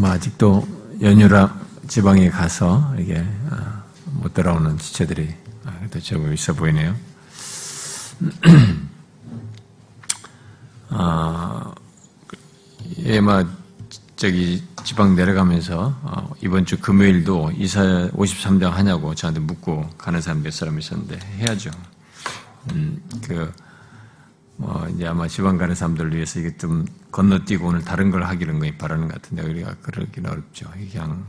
뭐 아직도 연유라 지방에 가서 이게 아, 못 돌아오는 지체들이 아, 제법 있어 보이네요. 아, 예, 뭐 저기 지방 내려가면서 어, 이번 주 금요일도 이사 53장 하냐고 저한테 묻고 가는 사람 몇 사람 있었는데 해야죠. 음, 그, 뭐, 이제 아마 지방 가는 사람들을 위해서 이게 좀 건너뛰고 오늘 다른 걸 하기를 거의 바라는 것 같은데 우리가 그러기는 어렵죠. 그냥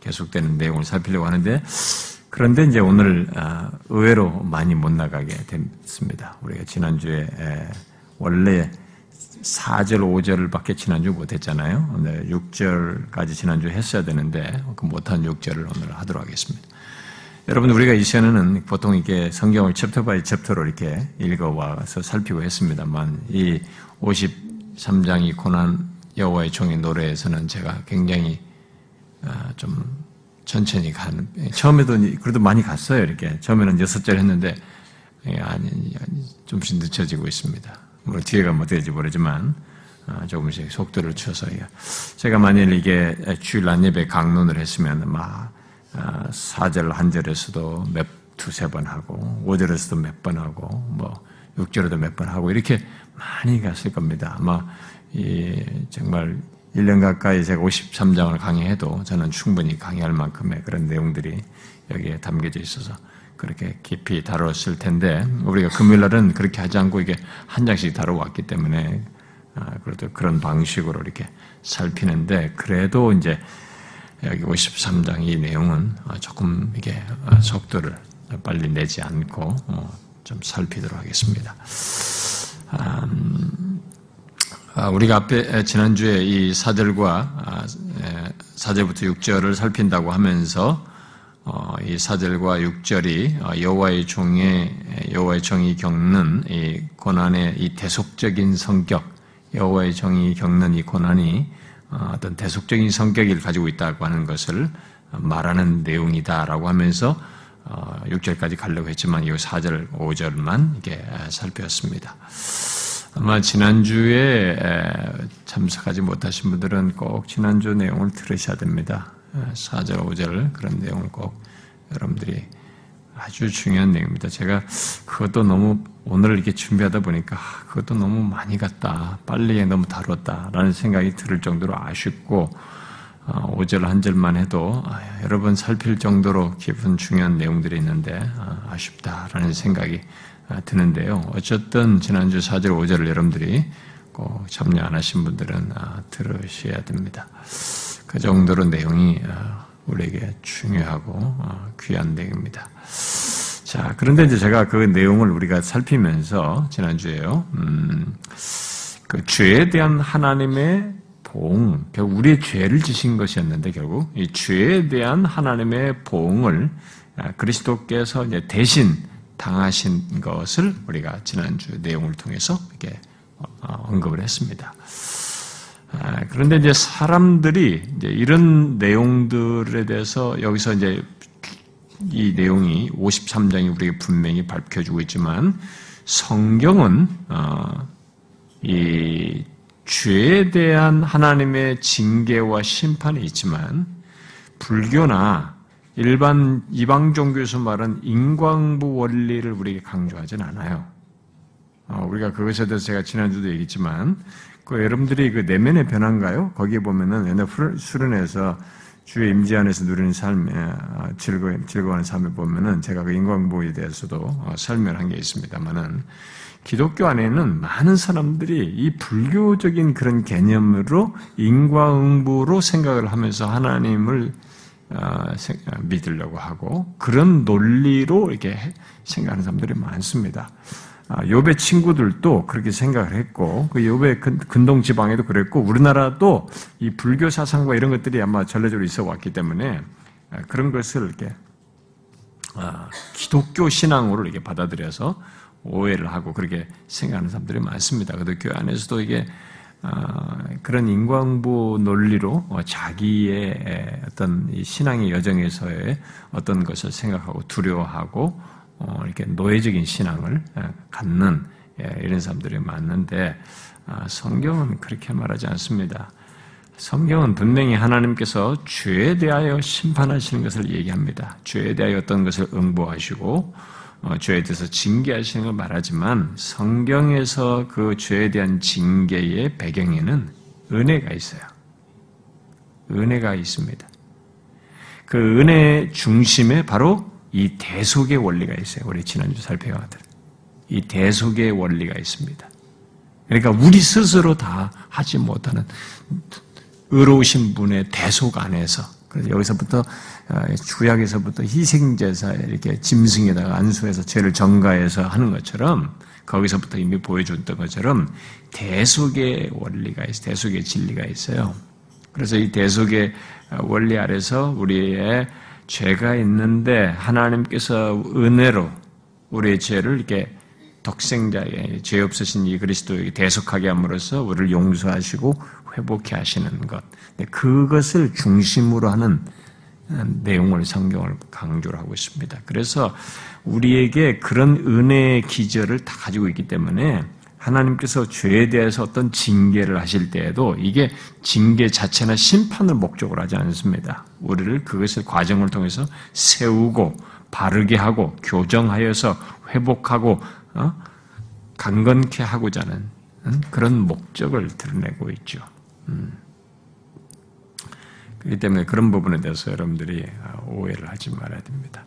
계속되는 내용을 살피려고 하는데 그런데 이제 오늘 아, 의외로 많이 못 나가게 됐습니다. 우리가 지난주에 원래 4절, 5절을 밖에 지난주 못했잖아요. 네, 6절까지 지난주 했어야 되는데 그 못한 6절을 오늘 하도록 하겠습니다. 여러분 우리가 이 시간에는 보통 이렇게 성경을 chapter by chapter로 이렇게 읽어와서 살피고 했습니다만 이 53장이 고난 여호와의 종의 노래에서는 제가 굉장히 아, 좀 천천히 가는 처음에도 그래도 많이 갔어요 이렇게 처음에는 여섯 절 했는데 예, 아니, 좀씩 늦춰지고 있습니다. 물론 뒤에 가면 될지 모르지만 아, 조금씩 속도를 쳐서 제가 만일 이게 주일 안예배 강론을 했으면 막 4절 아, 한 절에서도 몇 두세 번 하고 5절에서도 몇 번 하고 뭐 6절에도 몇 번 하고 이렇게 많이 갔을 겁니다. 아마 이 정말 1년 가까이 제가 53장을 강의해도 저는 충분히 강의할 만큼의 그런 내용들이 여기에 담겨져 있어서 그렇게 깊이 다뤘을 텐데 우리가 금요일 날은 그렇게 하지 않고 이게 한 장씩 다뤄왔기 때문에 아, 그래도 그런 방식으로 이렇게 살피는데 그래도 이제 여기 53장 이 내용은 조금 이게 속도를 빨리 내지 않고 어, 좀 살피도록 하겠습니다. 음, 아, 우리가 앞에 지난주에 이 4절과 4절부터 6절을 살핀다고 하면서 어, 이 4절과 6절이 어, 여호와의 종의 여호와의 종이 겪는 이 고난의 이 대속적인 성격, 여호와의 종이 겪는 이 고난이 어, 어떤 대속적인 성격을 가지고 있다고 하는 것을 말하는 내용이다라고 하면서 6절까지 가려고 했지만 이 4절, 5절만 이렇게 살펴봤습니다. 아마 지난주에 참석하지 못하신 분들은 꼭 지난주 내용을 들으셔야 됩니다. 4절, 5절 그런 내용을 꼭 여러분들이 아주 중요한 내용입니다. 제가 그것도 너무 오늘 이렇게 준비하다 보니까 아, 그것도 너무 많이 갔다. 빨리 너무 다뤘다라는 생각이 들을 정도로 아쉽고 5절 어, 한 절만 해도 아, 여러 번 살필 정도로 깊은 중요한 내용들이 있는데 아, 아쉽다라는 생각이 드는데요. 어쨌든 지난주 4절, 5절을 여러분들이 꼭 참여 안 하신 분들은 들으셔야 됩니다. 그 정도로 내용이 우리에게 중요하고 어, 귀한 내용입니다. 자, 그런데 이제 제가 그 내용을 우리가 살피면서 지난주에요. 음, 그 죄에 대한 하나님의 보응, 결국 우리의 죄를 지신 것이었는데 결국 이 죄에 대한 하나님의 보응을 아, 그리스도께서 이제 대신 당하신 것을 우리가 지난주 내용을 통해서 이렇게 어, 언급을 했습니다. 아, 그런데 이제 사람들이 이제 이런 내용들에 대해서 여기서 이제 이 내용이 53장이 우리에게 분명히 밝혀주고 있지만 성경은 어, 이 죄에 대한 하나님의 징계와 심판이 있지만 불교나 일반 이방 종교에서 말하는 인광부 원리를 우리에게 강조하지는 않아요. 어, 우리가 그것에 대해서 제가 지난주도 얘기했지만 그 여러분들이 그 내면의 변화인가요? 거기에 보면은 옛날 수련회에서 주의 임재 안에서 누리는 삶에 아, 즐거 즐거워하는 삶에 보면은 제가 그 인광보에 대해서도 어, 설명한 게 있습니다만은 기독교 안에는 많은 사람들이 이 불교적인 그런 개념으로 인과응보로 생각을 하면서 하나님을 어, 믿으려고 하고 그런 논리로 이렇게 생각하는 사람들이 많습니다. 요배 아, 친구들도 그렇게 생각을 했고 그 요배 근동 지방에도 그랬고 우리나라도 이 불교 사상과 이런 것들이 아마 전례적으로 있어 왔기 때문에 아, 그런 것을 이렇게 아, 기독교 신앙으로 이렇게 받아들여서 오해를 하고 그렇게 생각하는 사람들이 많습니다. 그래도 교회 안에서도 이게 그런 인광부 논리로 어, 자기의 어떤 신앙의 여정에서의 어떤 것을 생각하고 두려워하고 어, 이렇게 노예적인 신앙을 갖는 예, 이런 사람들이 많는데 아, 성경은 그렇게 말하지 않습니다. 성경은 분명히 하나님께서 죄에 대하여 심판하시는 것을 얘기합니다. 죄에 대하여 어떤 것을 응보하시고 어, 죄에 대해서 징계하시는 걸 말하지만 성경에서 그 죄에 대한 징계의 배경에는 은혜가 있어요. 은혜가 있습니다. 그 은혜의 중심에 바로 이 대속의 원리가 있어요. 우리 지난주 살펴봤던 이 대속의 원리가 있습니다. 그러니까 우리 스스로 다 하지 못하는 의로우신 분의 대속 안에서 그래서 여기서부터 어, 주약에서부터 희생제사 이렇게 짐승에다가 안수해서 죄를 전가해서 하는 것처럼 거기서부터 이미 보여줬던 것처럼 대속의 원리가 있어 대속의 진리가 있어요. 그래서 이 대속의 원리 아래서 우리의 죄가 있는데 하나님께서 은혜로 우리의 죄를 이렇게 독생자의 죄 없으신 이 그리스도에게 대속하게 함으로써 우리를 용서하시고 회복해 하시는 것. 그것을 중심으로 하는 내용을 성경을 강조를 하고 있습니다. 그래서 우리에게 그런 은혜의 기절을 다 가지고 있기 때문에 하나님께서 죄에 대해서 어떤 징계를 하실 때에도 이게 징계 자체나 심판을 목적으로 하지 않습니다. 우리를 그것을 과정을 통해서 세우고 바르게 하고 교정하여서 회복하고 어? 강건케 하고자 하는 그런 목적을 드러내고 있죠. 음. 그렇기 때문에 그런 부분에 대해서 여러분들이 오해를 하지 말아야 됩니다.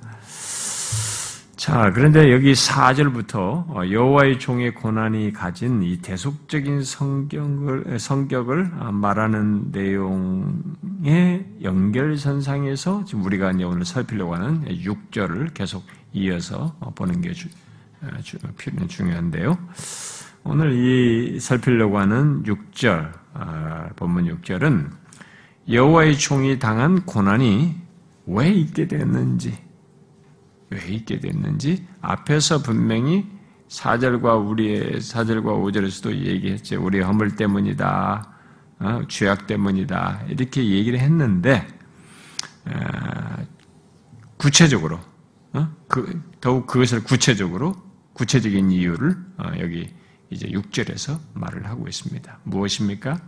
자, 그런데 여기 4절부터 여호와의 종의 고난이 가진 이 대속적인 성경을 성격을 말하는 내용의 연결선상에서 지금 우리가 이제 오늘 살피려고 하는 6절을 계속 이어서 보는 게 주, 주, 중요한데요. 오늘 이 살피려고 하는 6절 아, 본문 6절은 여호와의 종이 당한 고난이 왜 있게 됐는지 왜 있게 됐는지 앞에서 분명히 4절과 우리의 4절과 5절에서도 얘기했죠. 우리의 허물 때문이다. 어, 죄악 때문이다. 이렇게 얘기를 했는데 어, 구체적으로 어? 그, 더욱 그것을 구체적으로 구체적인 이유를 어, 여기 이제 6절에서 말을 하고 있습니다. 무엇입니까?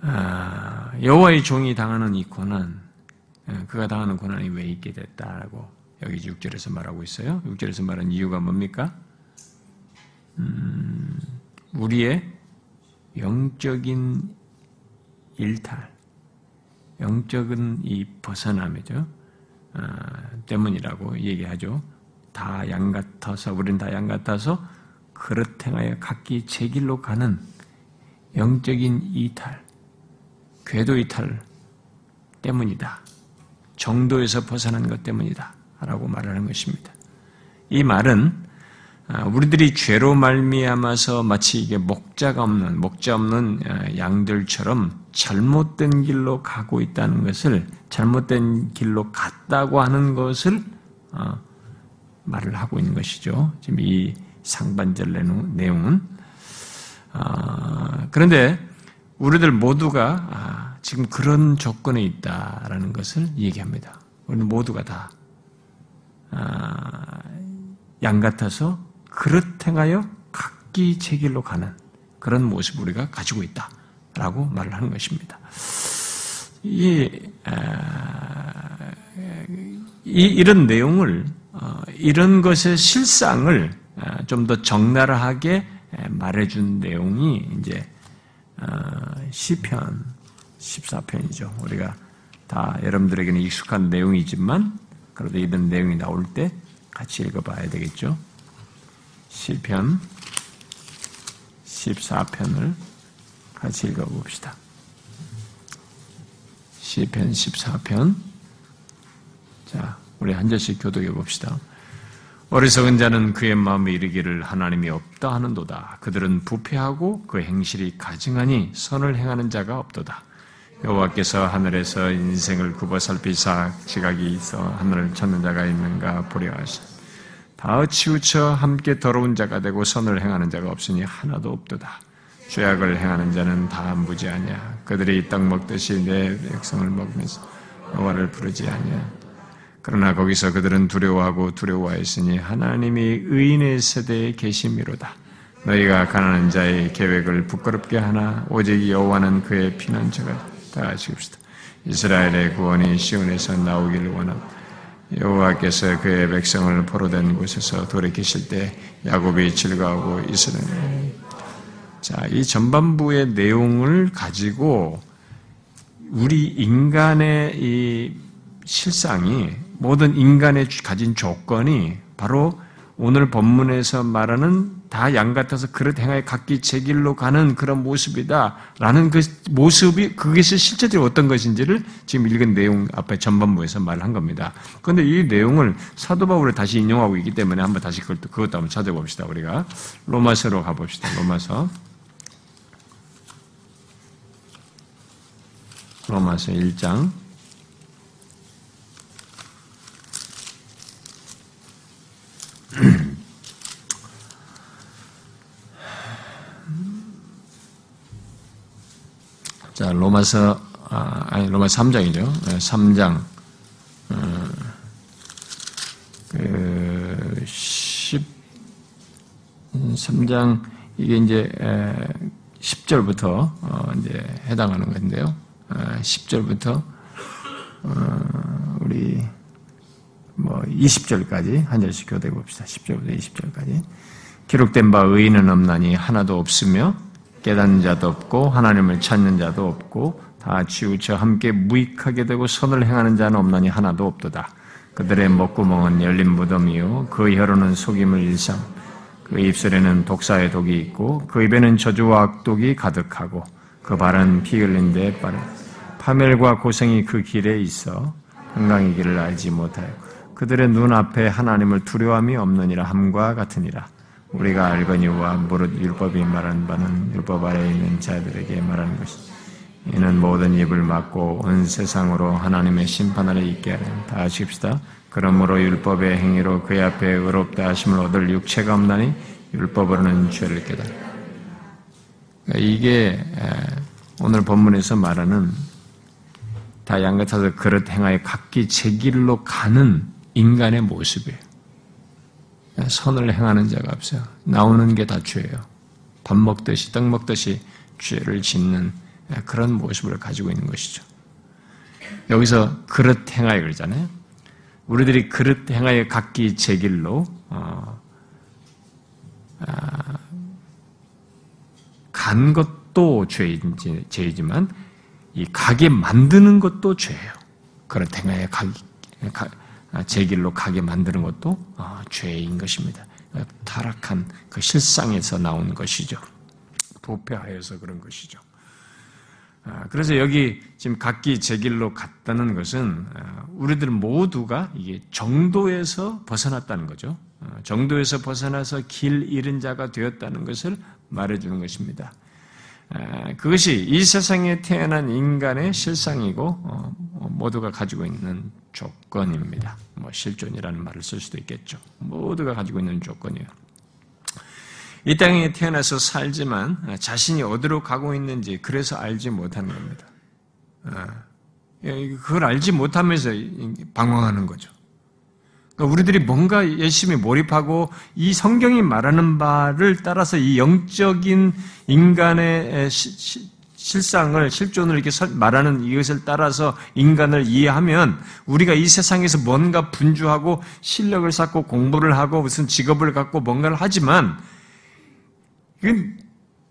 아, 여호와의 종이 당하는 이 고난, 예, 그가 당하는 고난이 왜 있게 됐다라고 여기 6절에서 말하고 있어요. 6절에서 말한 이유가 뭡니까? 음, 우리의 영적인 일탈, 영적인 이 벗어남이죠. 아, 때문이라고 얘기하죠. 다 양 같아서 우리는 다양 같아서 그릇 행하여 각기 제 길로 가는 영적인 이탈, 궤도 이탈 때문이다. 정도에서 벗어난 것 때문이다. 라고 말하는 것입니다. 이 말은 아, 우리들이 죄로 말미암아서 마치 이게 목자가 없는 목자 없는 아, 양들처럼 잘못된 길로 가고 있다는 것을 잘못된 길로 갔다고 하는 것을 어, 말을 하고 있는 것이죠. 지금 이 상반절 내용은 아, 그런데 우리들 모두가 지금 그런 조건에 있다라는 것을 얘기합니다. 우리 모두가 다, 아, 양 같아서 그릇 행하여 각기 제 길로 가는 그런 모습 우리가 가지고 있다라고 말을 하는 것입니다. 이, 아, 이 이런 내용을 어, 이런 것의 실상을 아, 좀더 적나라하게 말해준 내용이 이제 어, 시편 14편이죠. 우리가 다 여러분들에게는 익숙한 내용이지만 그래도 이런 내용이 나올 때 같이 읽어봐야 되겠죠. 시편 14편을 같이 읽어봅시다. 시편 14편 자, 우리 한 절씩 교독해 봅시다. 어리석은 자는 그의 마음에 이르기를 하나님이 없다 하는도다. 그들은 부패하고 그 행실이 가증하니 선을 행하는 자가 없도다. 여호와께서 하늘에서 인생을 굽어 살피사 지각이 있어 하늘을 찾는 자가 있는가 보려 하시. 다 치우쳐 함께 더러운 자가 되고 선을 행하는 자가 없으니 하나도 없도다. 죄악을 행하는 자는 다 무지하냐. 그들이 떡 먹듯이 내 백성을 먹으면서 여호와를 부르지 않냐. 그러나 거기서 그들은 두려워하고 두려워했으니 하나님이 의인의 세대에 계심이로다. 너희가 가난한 자의 계획을 부끄럽게 하나 오직 여호와는 그의 피난처가 다 아시옵시다. 이스라엘의 구원이 시온에서 나오기를 원합니다. 여호와께서 그의 백성을 포로된 곳에서 돌이키실 때 야곱이 즐거워하고 이스라엘 자, 이 전반부의 내용을 가지고 우리 인간의 이 실상이 모든 인간의 가진 조건이 바로 오늘 본문에서 말하는 다 양 같아서 그릇 행하여 각기 제 길로 가는 그런 모습이다라는 그 모습이 그것이 실제적으로 어떤 것인지를 지금 읽은 내용 앞에 전반부에서 말을 한 겁니다. 그런데 이 내용을 사도 바울을 다시 인용하고 있기 때문에 한번 다시 그것도, 그것도 한번 찾아봅시다. 우리가 로마서로 가봅시다. 로마서 로마서 1장 자, 로마서, 아, 아니, 로마서 3장이죠. 3장. 어, 그, 10, 3장, 이게 이제, 10절부터, 어, 이제 해당하는 건데요. 10절부터, 어, 우리, 뭐 20절까지 한 절씩 교대 봅시다. 10절부터 20절까지. 기록된 바 의인은 없나니 하나도 없으며 깨닫는 자도 없고 하나님을 찾는 자도 없고 다 치우쳐 함께 무익하게 되고 선을 행하는 자는 없나니 하나도 없도다. 그들의 목구멍은 열린 무덤이요 그 혀로는 속임을 일삼 그 입술에는 독사의 독이 있고 그 입에는 저주와 악독이 가득하고 그 발은 피 흘린 데 빠른 파멸과 고생이 그 길에 있어 한강의 길을 알지 못하였고 그들의 눈앞에 하나님을 두려움이 없느니라 함과 같으니라. 우리가 알거니와 무릇 율법이 말하는 바는 율법 아래에 있는 자들에게 말하는 것이 이는 모든 입을 막고 온 세상으로 하나님의 심판 아래 있게 하는 다 아십시다. 그러므로 율법의 행위로 그의 앞에 의롭다 하심을 얻을 육체가 없나니 율법으로는 죄를 깨달아. 그러니까 이게 오늘 본문에서 말하는 다 양같아서 그릇 행하여 각기 제 길로 가는 인간의 모습이에요. 선을 행하는 자가 없어요. 나오는 게 다 죄예요. 밥 먹듯이 떡 먹듯이 죄를 짓는 그런 모습을 가지고 있는 것이죠. 여기서 그릇 행하여 그러잖아요. 우리들이 그릇 행하여 각기 제 길로 어, 아, 간 것도 죄이지, 죄이지만 이 가게 만드는 것도 죄예요. 그릇 행하여 아, 제 길로 가게 만드는 것도 아, 죄인 것입니다. 타락한 그 실상에서 나온 것이죠. 부패하여서 그런 것이죠. 아, 그래서 여기 지금 각기 제 길로 갔다는 것은 우리들 모두가 이게 정도에서 벗어났다는 거죠. 정도에서 벗어나서 길 잃은 자가 되었다는 것을 말해주는 것입니다. 그것이 이 세상에 태어난 인간의 실상이고 어, 모두가 가지고 있는 조건입니다. 뭐 실존이라는 말을 쓸 수도 있겠죠. 모두가 가지고 있는 조건이에요. 이 땅에 태어나서 살지만 자신이 어디로 가고 있는지 그래서 알지 못하는 겁니다. 예, 그걸 알지 못하면서 방황하는 거죠. 그러니까 우리들이 뭔가 열심히 몰입하고 이 성경이 말하는 바를 따라서 이 영적인 인간의 실상을 실존을 이렇게 말하는 이것을 따라서 인간을 이해하면 우리가 이 세상에서 뭔가 분주하고 실력을 쌓고 공부를 하고 무슨 직업을 갖고 뭔가를 하지만 이건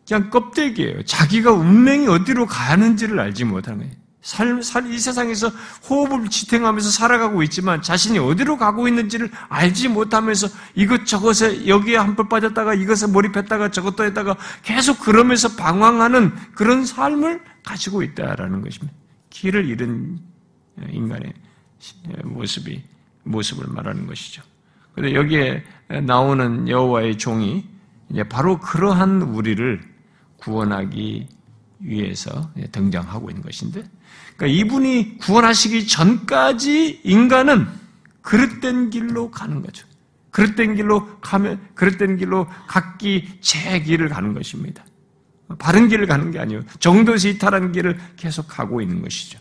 그냥 껍데기예요. 자기가 운명이 어디로 가는지를 알지 못하는 거예요. 살, 살, 이 세상에서 호흡을 지탱하면서 살아가고 있지만 자신이 어디로 가고 있는지를 알지 못하면서 이것저것에 여기에 한풀 빠졌다가 이것에 몰입했다가 저것도 했다가 계속 그러면서 방황하는 그런 삶을 가지고 있다라는 것입니다. 길을 잃은 인간의 모습이, 모습을 말하는 것이죠. 그런데 여기에 나오는 여호와의 종이 바로 그러한 우리를 구원하기 위해서 등장하고 있는 것인데 그러니까 이분이 구원하시기 전까지 인간은 그릇된 길로 가는 거죠. 그릇된 길로 가면 그릇된 길로 각기 제 길을 가는 것입니다. 바른 길을 가는 게 아니에요. 정도에서 이탈한 길을 계속 가고 있는 것이죠.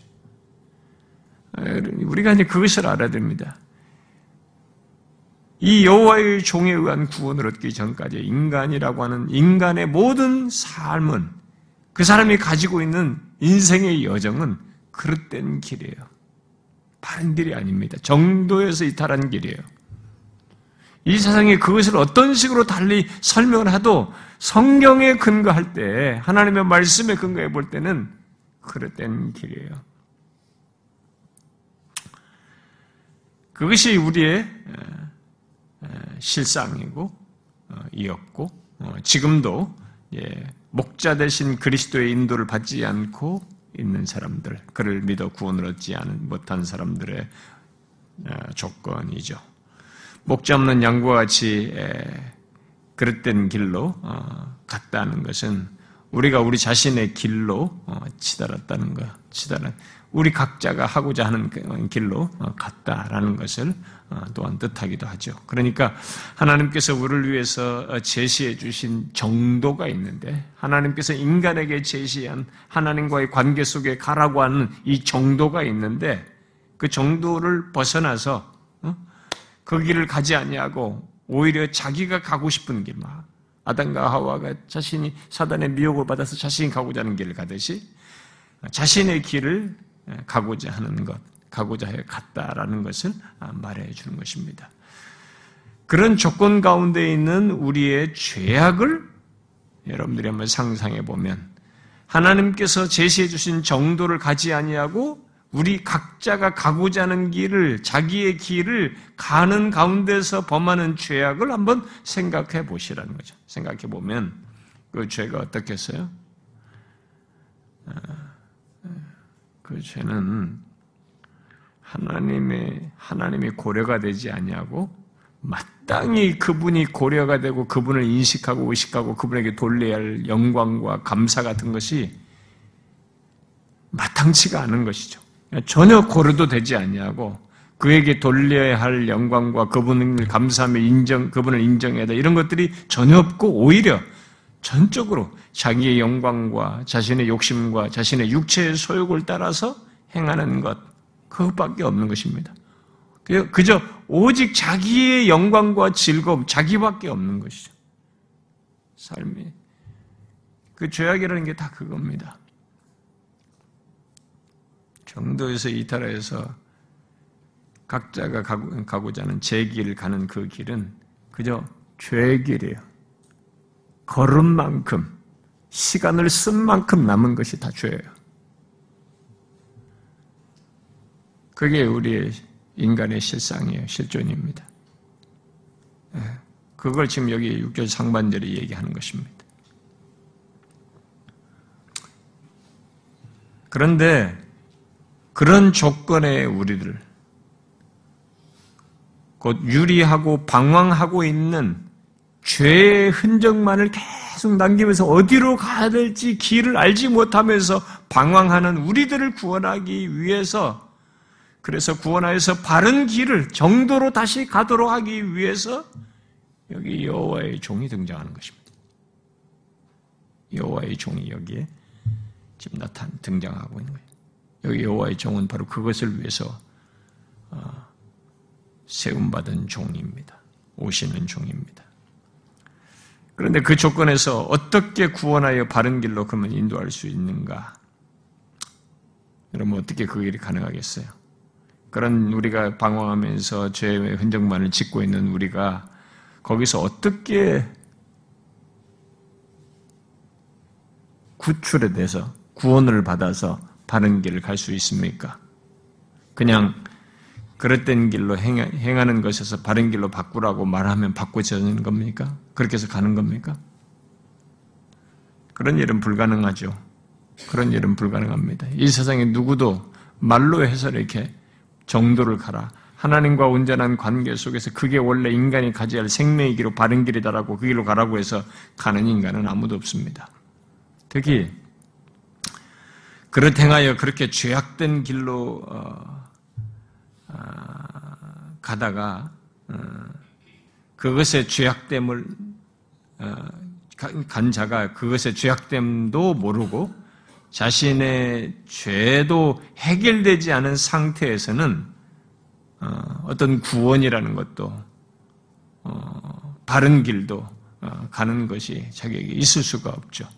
우리가 이제 그것을 알아야 됩니다. 이 여호와의 종에 의한 구원을 얻기 전까지 인간이라고 하는 인간의 모든 삶은 그 사람이 가지고 있는 인생의 여정은 그릇된 길이에요. 바른 길이 아닙니다. 정도에서 이탈한 길이에요. 이 세상에 그것을 어떤 식으로 달리 설명을 해도 성경에 근거할 때, 하나님의 말씀에 근거해 볼 때는 그릇된 길이에요. 그것이 우리의 실상이고 어, 이었고 어, 지금도 목자 대신 그리스도의 인도를 받지 않고 있는 사람들, 그를 믿어 구원을 얻지 못한 사람들의 어, 조건이죠. 목자 없는 양과 같이 그릇된 길로 갔다는 것은 우리가 우리 자신의 길로 치달았다는 것, 치달은 우리 각자가 하고자 하는 그 길로 갔다라는 것을 어, 또한 뜻하기도 하죠. 그러니까 하나님께서 우리를 위해서 어, 제시해 주신 정도가 있는데 하나님께서 인간에게 제시한 하나님과의 관계 속에 가라고 하는 이 정도가 있는데 그 정도를 벗어나서 어? 그 길을 가지 아니하고 오히려 자기가 가고 싶은 길, 막 아담과 하와가 자신이 사단의 미혹을 받아서 자신이 가고자 하는 길을 가듯이 자신의 길을 가고자 하는 것, 가고자 해 갔다라는 것을 아, 말해 주는 것입니다. 그런 조건 가운데 있는 우리의 죄악을 여러분들이 한번 상상해 보면 하나님께서 제시해 주신 정도를 가지 아니하고 우리 각자가 가고자 하는 길을 자기의 길을 가는 가운데서 범하는 죄악을 한번 생각해 보시라는 거죠. 생각해 보면 그 죄가 어떻겠어요? 아, 그 죄는 하나님의 하나님이 고려가 되지 아니하고 마땅히 그분이 고려가 되고 그분을 인식하고 의식하고 그분에게 돌려야 할 영광과 감사 같은 것이 마땅치가 않은 것이죠. 전혀 고려도 되지 아니하고 그에게 돌려야 할 영광과 그분을 감사하며 인정, 그분을 인정해야 돼. 이런 것들이 전혀 없고 오히려 전적으로 자기의 영광과 자신의 욕심과 자신의 육체의 소욕을 따라서 행하는 것, 그것밖에 없는 것입니다. 그저 오직 자기의 영광과 즐거움, 자기밖에 없는 것이죠. 삶이. 그 죄악이라는 게 다 그겁니다. 정도에서 이탈하여서 각자가 가고자 하는 제 길을 가는 그 길은 그저 죄의 길이에요. 걸은 만큼, 시간을 쓴 만큼 남은 것이 다 죄예요. 그게 우리의 인간의 실상이에요. 실존입니다. 예, 그걸 지금 여기 6절 상반절이 얘기하는 것입니다. 그런데 그런 조건의 우리들, 곧 유리하고 방황하고 있는 죄의 흔적만을 계속 남기면서 어디로 가야 될지 길을 알지 못하면서 방황하는 우리들을 구원하기 위해서 그래서 구원하여서 바른 길을 정도로 다시 가도록 하기 위해서 여기 여호와의 종이 등장하는 것입니다. 여호와의 종이 여기에 지금 나타난 등장하고 있는 거예요. 여기 여호와의 종은 바로 그것을 위해서 어, 세움받은 종입니다. 오시는 종입니다. 그런데 그 조건에서 어떻게 구원하여 바른 길로 그러면 인도할 수 있는가? 여러분 어떻게 그 일이 가능하겠어요? 그런 우리가 방황하면서 죄의 흔적만을 짓고 있는 우리가 거기서 어떻게 구출에 대해서 구원을 받아서 바른 길을 갈 수 있습니까? 그냥 그릇된 길로 행하는 것에서 바른 길로 바꾸라고 말하면 바꿔지는 겁니까? 그렇게 해서 가는 겁니까? 그런 일은 불가능하죠. 그런 일은 불가능합니다. 이 세상에 누구도 말로 해서 이렇게 정도를 가라. 하나님과 온전한 관계 속에서 그게 원래 인간이 가져야 할 생명의 길로 바른 길이다라고 그 길로 가라고 해서 가는 인간은 아무도 없습니다. 특히 그렇 행하여 그렇게 죄악된 길로 어, 어, 가다가 어, 그것의 죄악됨을 어, 간 자가 그것의 죄악됨도 모르고 자신의 죄도 해결되지 않은 상태에서는 어, 어떤 구원이라는 것도 어, 바른 길도 어, 가는 것이 자격이 있을 수가 없죠.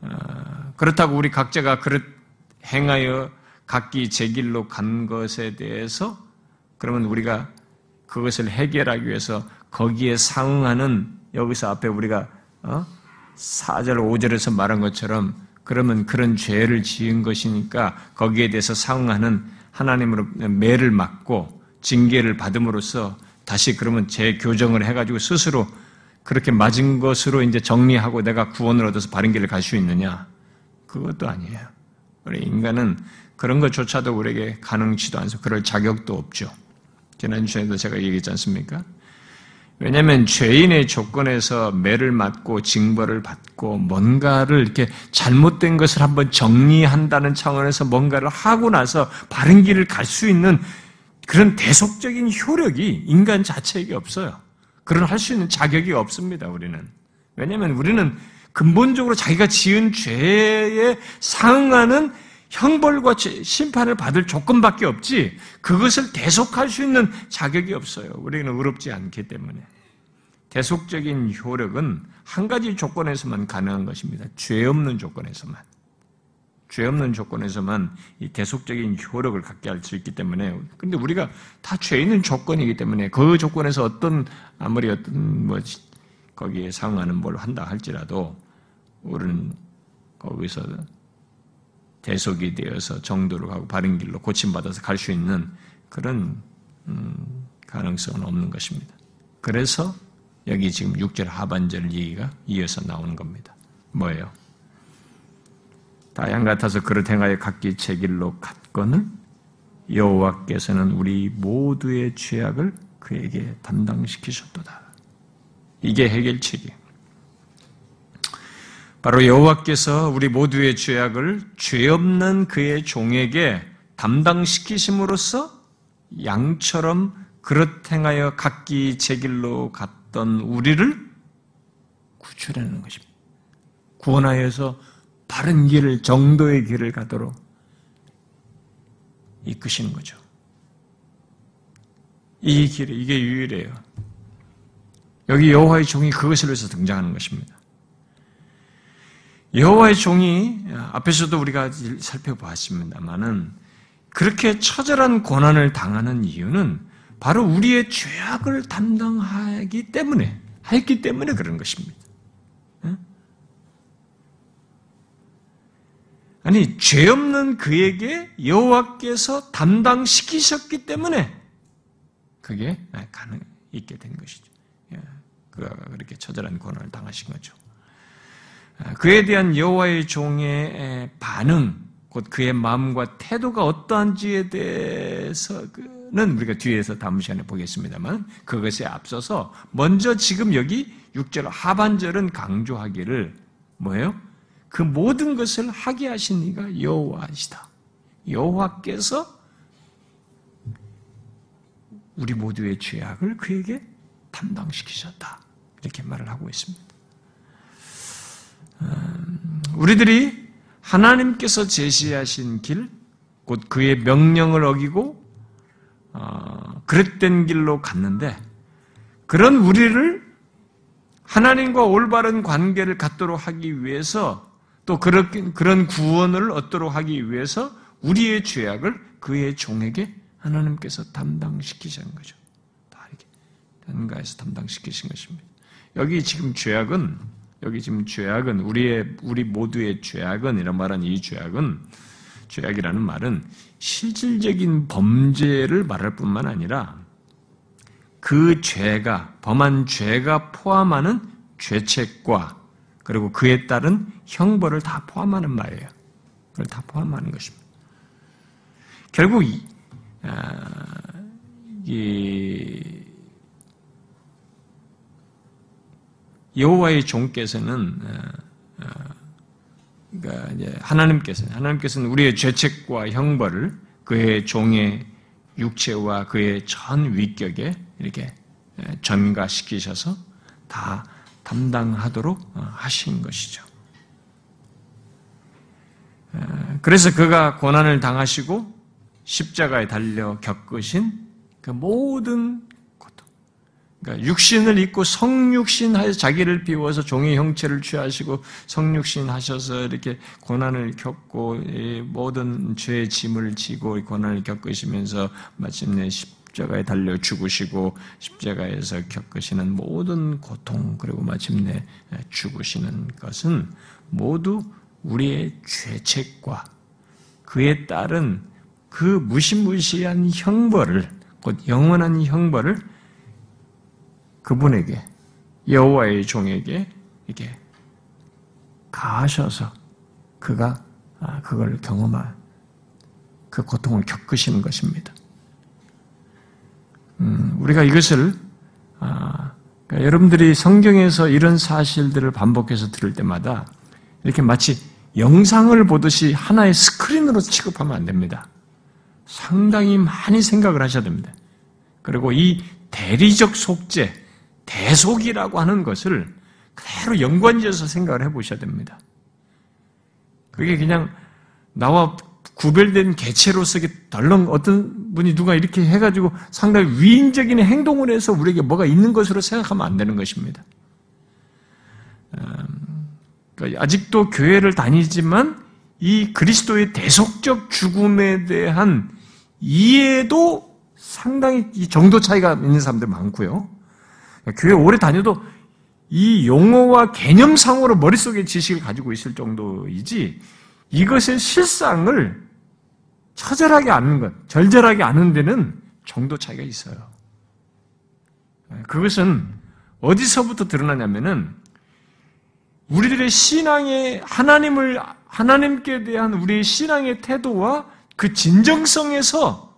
어, 그렇다고 우리 각자가 그릇 행하여 각기 제 길로 간 것에 대해서 그러면 우리가 그것을 해결하기 위해서 거기에 상응하는 여기서 앞에 우리가 어? 4절, 5절에서 말한 것처럼 그러면 그런 죄를 지은 것이니까 거기에 대해서 상응하는 하나님으로 매를 맞고 징계를 받음으로써 다시 그러면 재교정을 해가지고 스스로 그렇게 맞은 것으로 이제 정리하고 내가 구원을 얻어서 바른 길을 갈 수 있느냐? 그것도 아니에요. 우리 인간은 그런 것조차도 우리에게 가능치도 않아서 그럴 자격도 없죠. 지난주에도 제가 얘기했지 않습니까? 왜냐하면 죄인의 조건에서 매를 맞고 징벌을 받고 뭔가를 이렇게 잘못된 것을 한번 정리한다는 차원에서 뭔가를 하고 나서 바른 길을 갈 수 있는 그런 대속적인 효력이 인간 자체에게 없어요. 그런 할 수 있는 자격이 없습니다, 우리는. 왜냐하면 우리는 근본적으로 자기가 지은 죄에 상응하는 형벌과 심판을 받을 조건밖에 없지 그것을 대속할 수 있는 자격이 없어요. 우리는 의롭지 않기 때문에. 대속적인 효력은 한 가지 조건에서만 가능한 것입니다. 죄 없는 조건에서만. 죄 없는 조건에서만 이 대속적인 효력을 갖게 할 수 있기 때문에 근데 우리가 다 죄 있는 조건이기 때문에 그 조건에서 어떤 아무리 어떤 뭐 거기에 상응하는 뭘 한다 할지라도 우리는 거기서 대속이 되어서 정도로 가고 바른 길로 고침받아서 갈 수 있는 그런 음, 가능성은 없는 것입니다. 그래서 여기 지금 6절 하반절 얘기가 이어서 나오는 겁니다. 뭐예요? 다 양 같아서 그릇 행하여 각기 제 길로 갔거는 여호와께서는 우리 모두의 죄악을 그에게 담당시키셨도다. 이게 해결책이에요. 바로 여호와께서 우리 모두의 죄악을 죄 없는 그의 종에게 담당시키심으로써 양처럼 그릇 행하여 각기 제 길로 갔 던 우리를 구출하는 것입니다. 구원하여서 바른 길을 정도의 길을 가도록 이끄시는 거죠. 이 길이 이게 유일해요. 여기 여호와의 종이 그것을 위해서 등장하는 것입니다. 여호와의 종이 앞에서도 우리가 살펴보았습니다만은 그렇게 처절한 고난을 당하는 이유는 바로 우리의 죄악을 담당하기 때문에 했기 때문에 그런 것입니다. 아니 죄 없는 그에게 여호와께서 담당시키셨기 때문에 그게 가능 있게 된 것이죠. 예, 그가 그렇게 처절한 고난을 당하신 거죠. 아, 그에 대한 여호와의 종의 반응, 곧 그의 마음과 태도가 어떠한지에 대해서 는 우리가 뒤에서 다음 시간에 보겠습니다만 그것에 앞서서 먼저 지금 여기 6절 하반절은 강조하기를 뭐예요? 그 모든 것을 하게 하신 이가 여호와시다. 여호와께서 우리 모두의 죄악을 그에게 담당시키셨다. 이렇게 말을 하고 있습니다. 음, 우리들이 하나님께서 제시하신 길, 곧 그의 명령을 어기고 어, 그릇된 길로 갔는데 그런 우리를 하나님과 올바른 관계를 갖도록 하기 위해서 또 그런, 그런 구원을 얻도록 하기 위해서 우리의 죄악을 그의 종에게 하나님께서 담당시키신 거죠. 다 이렇게 단가에서 담당시키신 것입니다. 여기 지금 죄악은 여기 지금 죄악은 우리의 우리 모두의 죄악은 이런 말한 이 죄악은 죄악이라는 말은 실질적인 범죄를 말할 뿐만 아니라 그 죄가 범한 죄가 포함하는 죄책과 그리고 그에 따른 형벌을 다 포함하는 말이에요. 그걸 다 포함하는 것입니다. 결국 이, 아, 이 여호와의 종께서는 아, 아, 그러니까 이제 하나님께서는 하나님께서는 우리의 죄책과 형벌을 그의 종의 육체와 그의 전 위격에 이렇게 전가시키셔서 다 담당하도록 어, 하신 것이죠. 그래서 그가 고난을 당하시고 십자가에 달려 겪으신 그 모든 그러니까 육신을 입고 성육신 하여 자기를 비워서 종의 형체를 취하시고 성육신 하셔서 이렇게 고난을 겪고 모든 죄의 짐을 지고 고난을 겪으시면서 마침내 십자가에 달려 죽으시고 십자가에서 겪으시는 모든 고통 그리고 마침내 죽으시는 것은 모두 우리의 죄책과 그에 따른 그 무시무시한 형벌을 곧 영원한 형벌을 그분에게 여호와의 종에게 이게 가하셔서 그가 아, 그걸 경험한 그 고통을 겪으시는 것입니다. 음, 우리가 이것을 아, 그러니까 여러분들이 성경에서 이런 사실들을 반복해서 들을 때마다 이렇게 마치 영상을 보듯이 하나의 스크린으로 취급하면 안 됩니다. 상당히 많이 생각을 하셔야 됩니다. 그리고 이 대리적 속죄, 대속이라고 하는 것을 그대로 연관지어서 생각을 해보셔야 됩니다. 그게 그냥 나와 구별된 개체로서 덜렁 어떤 분이 누가 이렇게 해가지고 상당히 위인적인 행동을 해서 우리에게 뭐가 있는 것으로 생각하면 안 되는 것입니다. 음, 그러니까 아직도 교회를 다니지만 이 그리스도의 대속적 죽음에 대한 이해도 상당히 이 정도 차이가 있는 사람들 많고요. 교회 오래 다녀도 이 용어와 개념상으로 머릿속에 지식을 가지고 있을 정도이지 이것의 실상을 처절하게 아는 것, 절절하게 아는 데는 정도 차이가 있어요. 그것은 어디서부터 드러나냐면은 우리들의 신앙의 하나님을 하나님께 대한 우리의 신앙의 태도와 그 진정성에서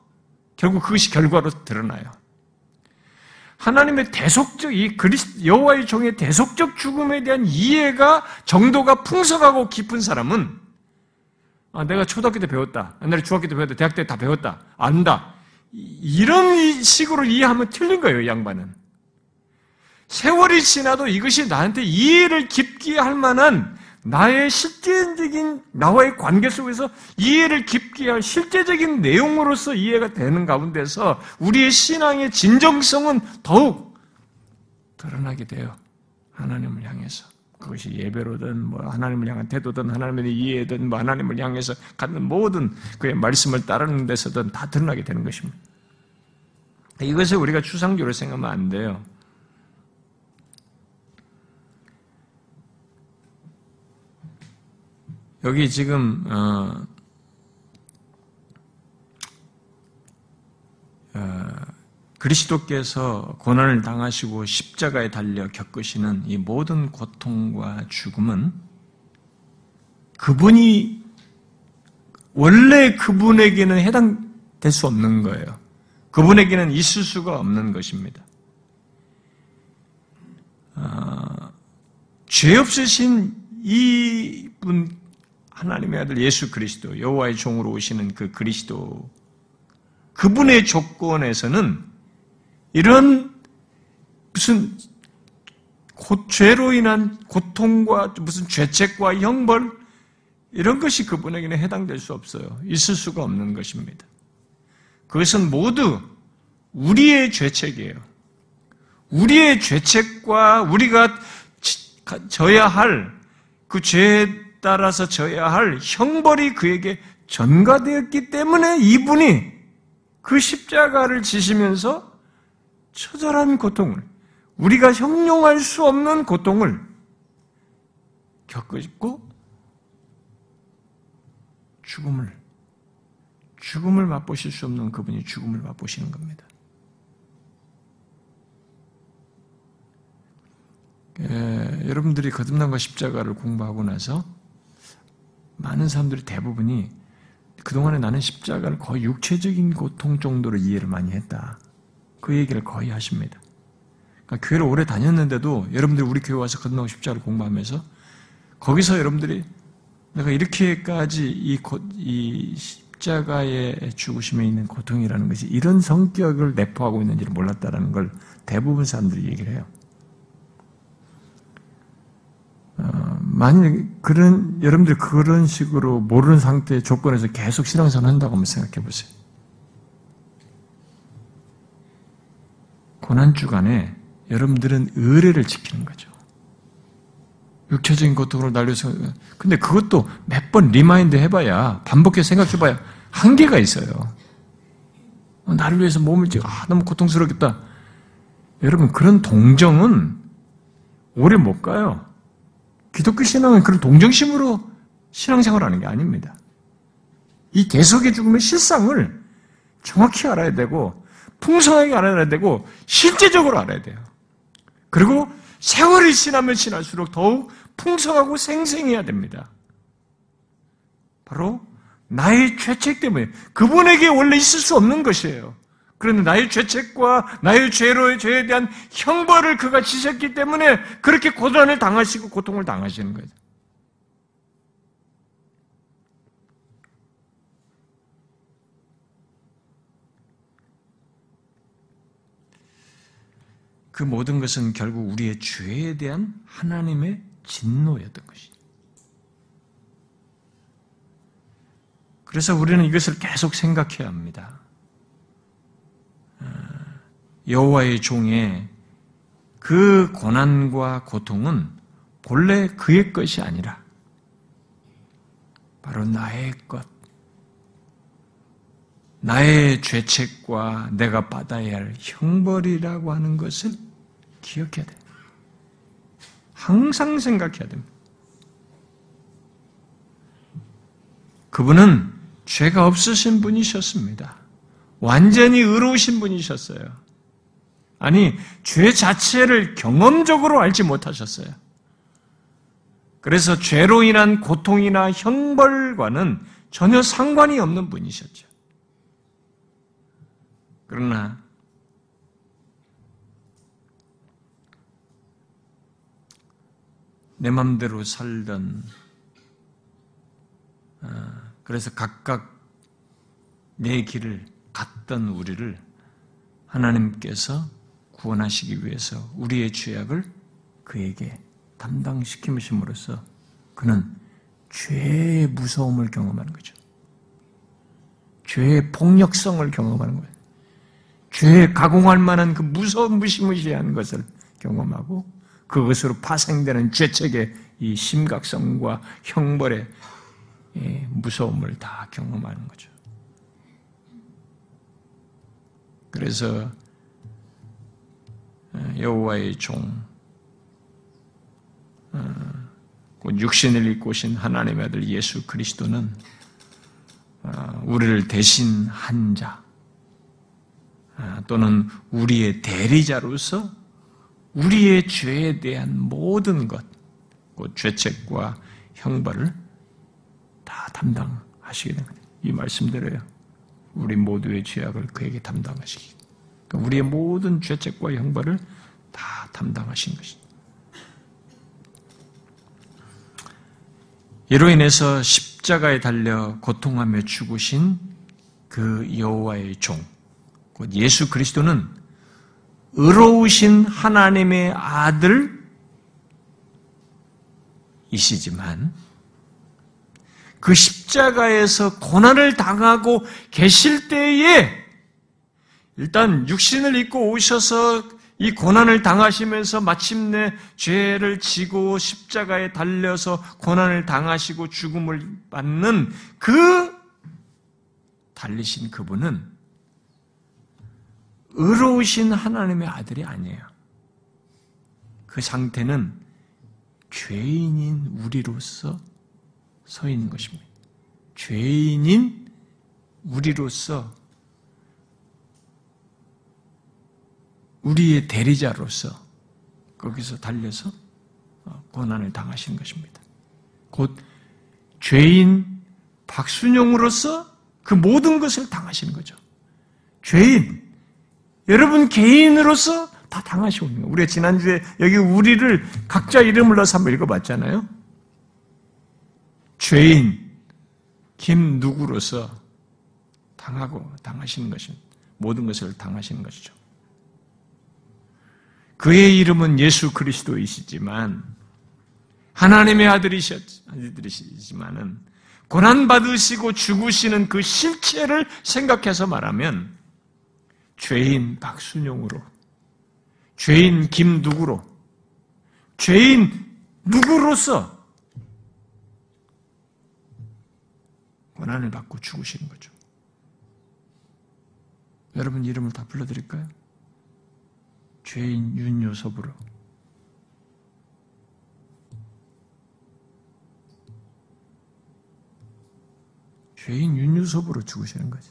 결국 그것이 결과로 드러나요. 하나님의 대속적 이 그리스 여호와의 종의 대속적 죽음에 대한 이해가 정도가 풍성하고 깊은 사람은 아, 내가 초등학교 때 배웠다. 옛날에 중학교 때 배웠다. 대학 때 다 배웠다. 안다. 이런 식으로 이해하면 틀린 거예요, 양반은. 세월이 지나도 이것이 나한테 이해를 깊게 할 만한 나의 실제적인 나와의 관계 속에서 이해를 깊게 할 실제적인 내용으로서 이해가 되는 가운데서 우리의 신앙의 진정성은 더욱 드러나게 돼요. 하나님을 향해서. 그것이 예배로든 뭐 하나님을 향한 태도든 하나님의 이해든 뭐 하나님을 향해서 갖는 모든 그의 말씀을 따르는 데서든 다 드러나게 되는 것입니다. 이것을 우리가 추상적으로 생각하면 안 돼요. 여기 지금 어, 어, 그리스도께서 고난을 당하시고 십자가에 달려 겪으시는 이 모든 고통과 죽음은 그분이 원래 그분에게는 해당될 수 없는 거예요. 그분에게는 있을 수가 없는 것입니다. 어, 죄 없으신 이 분 하나님의 아들 예수 그리스도, 여호와의 종으로 오시는 그 그리스도, 그분의 조건에서는 이런 무슨 죄로 인한 고통과 무슨 죄책과 형벌 이런 것이 그분에게는 해당될 수 없어요. 있을 수가 없는 것입니다. 그것은 모두 우리의 죄책이에요. 우리의 죄책과 우리가 져야 할 그 죄에 따라서 져야 할 형벌이 그에게 전가되었기 때문에 이분이 그 십자가를 지시면서 처절한 고통을, 우리가 형용할 수 없는 고통을 겪고 죽음을, 죽음을 맛보실 수 없는 그분이 죽음을 맛보시는 겁니다. 예, 여러분들이 거듭난과 십자가를 공부하고 나서 많은 사람들이 대부분이 그동안에 나는 십자가를 거의 육체적인 고통 정도로 이해를 많이 했다. 그 얘기를 거의 하십니다. 그러니까 교회를 오래 다녔는데도 여러분들 우리 교회 와서 건너고 십자를 공부하면서 거기서 여러분들이 내가 이렇게까지 이, 고, 이 십자가의 죽으심에 있는 고통이라는 것이 이런 성격을 내포하고 있는지를 몰랐다라는 걸 대부분 사람들이 얘기를 해요. 어, 만약 그런 여러분들 그런 식으로 모르는 상태의 조건에서 계속 신앙생활 한다고 한번 생각해 보세요. 고난 주간에 여러분들은 의리를 지키는 거죠. 육체적인 고통으로 날려서 근데 그것도 몇 번 remind 해봐야 반복해 생각해봐야 한계가 있어요. 나를 위해서 몸을 찌, 아 너무 고통스럽겠다. 여러분 그런 동정은 오래 못 가요. 기독교 신앙은 그런 동정심으로 신앙생활 하는 게 아닙니다. 이 대속의 죽음의 실상을 정확히 알아야 되고 풍성하게 알아야 되고 실제적으로 알아야 돼요. 그리고 세월이 지나면 지날수록 더욱 풍성하고 생생해야 됩니다. 바로 나의 죄책 때문에 그분에게 원래 있을 수 없는 것이에요. 그런데 나의 죄책과 나의 죄로의 죄에 대한 형벌을 그가 지셨기 때문에 그렇게 고난을 당하시고 고통을 당하시는 거예요. 그 모든 것은 결국 우리의 죄에 대한 하나님의 진노였던 것이죠. 그래서 우리는 이것을 계속 생각해야 합니다. 어, 여호와의 종의 그 고난과 고통은 본래 그의 것이 아니라 바로 나의 것, 나의 죄책과 내가 받아야 할 형벌이라고 하는 것을 기억해야 돼. 항상 생각해야 됩니다. 그분은 죄가 없으신 분이셨습니다. 완전히 의로우신 분이셨어요. 아니, 죄 자체를 경험적으로 알지 못하셨어요. 그래서 죄로 인한 고통이나 형벌과는 전혀 상관이 없는 분이셨죠. 그러나 내 맘대로 살던 어, 그래서 각각 내 길을 갔던 우리를 하나님께서 구원하시기 위해서 우리의 죄악을 그에게 담당시킴으로써 그는 죄의 무서움을 경험하는 거죠. 죄의 폭력성을 경험하는 거예요. 죄에 가공할 만한 그 무서운 무시무시한 것을 경험하고 그것으로 파생되는 죄책의 이 심각성과 형벌의 무서움을 다 경험하는 거죠. 그래서 어, 여호와의 종, 어, 곧 육신을 입고 오신 하나님의 아들 예수 그리스도는 어, 우리를 대신한 자, 또는 우리의 대리자로서 우리의 죄에 대한 모든 것, 곧 죄책과 형벌을 다 담당하시게 됩니다. 이 말씀대로요. 우리 모두의 죄악을 그에게 담당하시기. 그러니까 우리의 모든 죄책과 형벌을 다 담당하신 것입니다. 이로 인해서 십자가에 달려 고통하며 죽으신 그 여호와의 종, 곧 예수 그리스도는 의로우신 하나님의 아들이시지만 그 십자가에서 고난을 당하고 계실 때에 일단 육신을 입고 오셔서 이 고난을 당하시면서 마침내 죄를 지고 십자가에 달려서 고난을 당하시고 죽음을 받는 그 달리신 그분은 의로우신 하나님의 아들이 아니에요. 그 상태는 죄인인 우리로서 서 있는 것입니다. 죄인인 우리로서 우리의 대리자로서 거기서 달려서 어, 고난을 당하신 것입니다. 곧 죄인 박순영으로서 그 모든 것을 당하시는 거죠. 죄인, 여러분 개인으로서 다 당하시고 있는 거예요. 우리가 지난주에 여기 우리를 각자 이름을 넣어서 한번 읽어봤잖아요. 죄인, 김 누구로서 당하고 당하시는 것입니다. 모든 것을 당하시는 것이죠. 그의 이름은 예수 그리스도이시지만 하나님의 아들이시지만은 고난 받으시고 죽으시는 그 실체를 생각해서 말하면 죄인 박순용으로 죄인 김 누구로, 죄인 누구로서 권한을 받고 죽으시는 거죠. 여러분 이름을 다 불러드릴까요? 죄인 윤요섭으로 죄인 윤유섭으로 죽으시는 거지.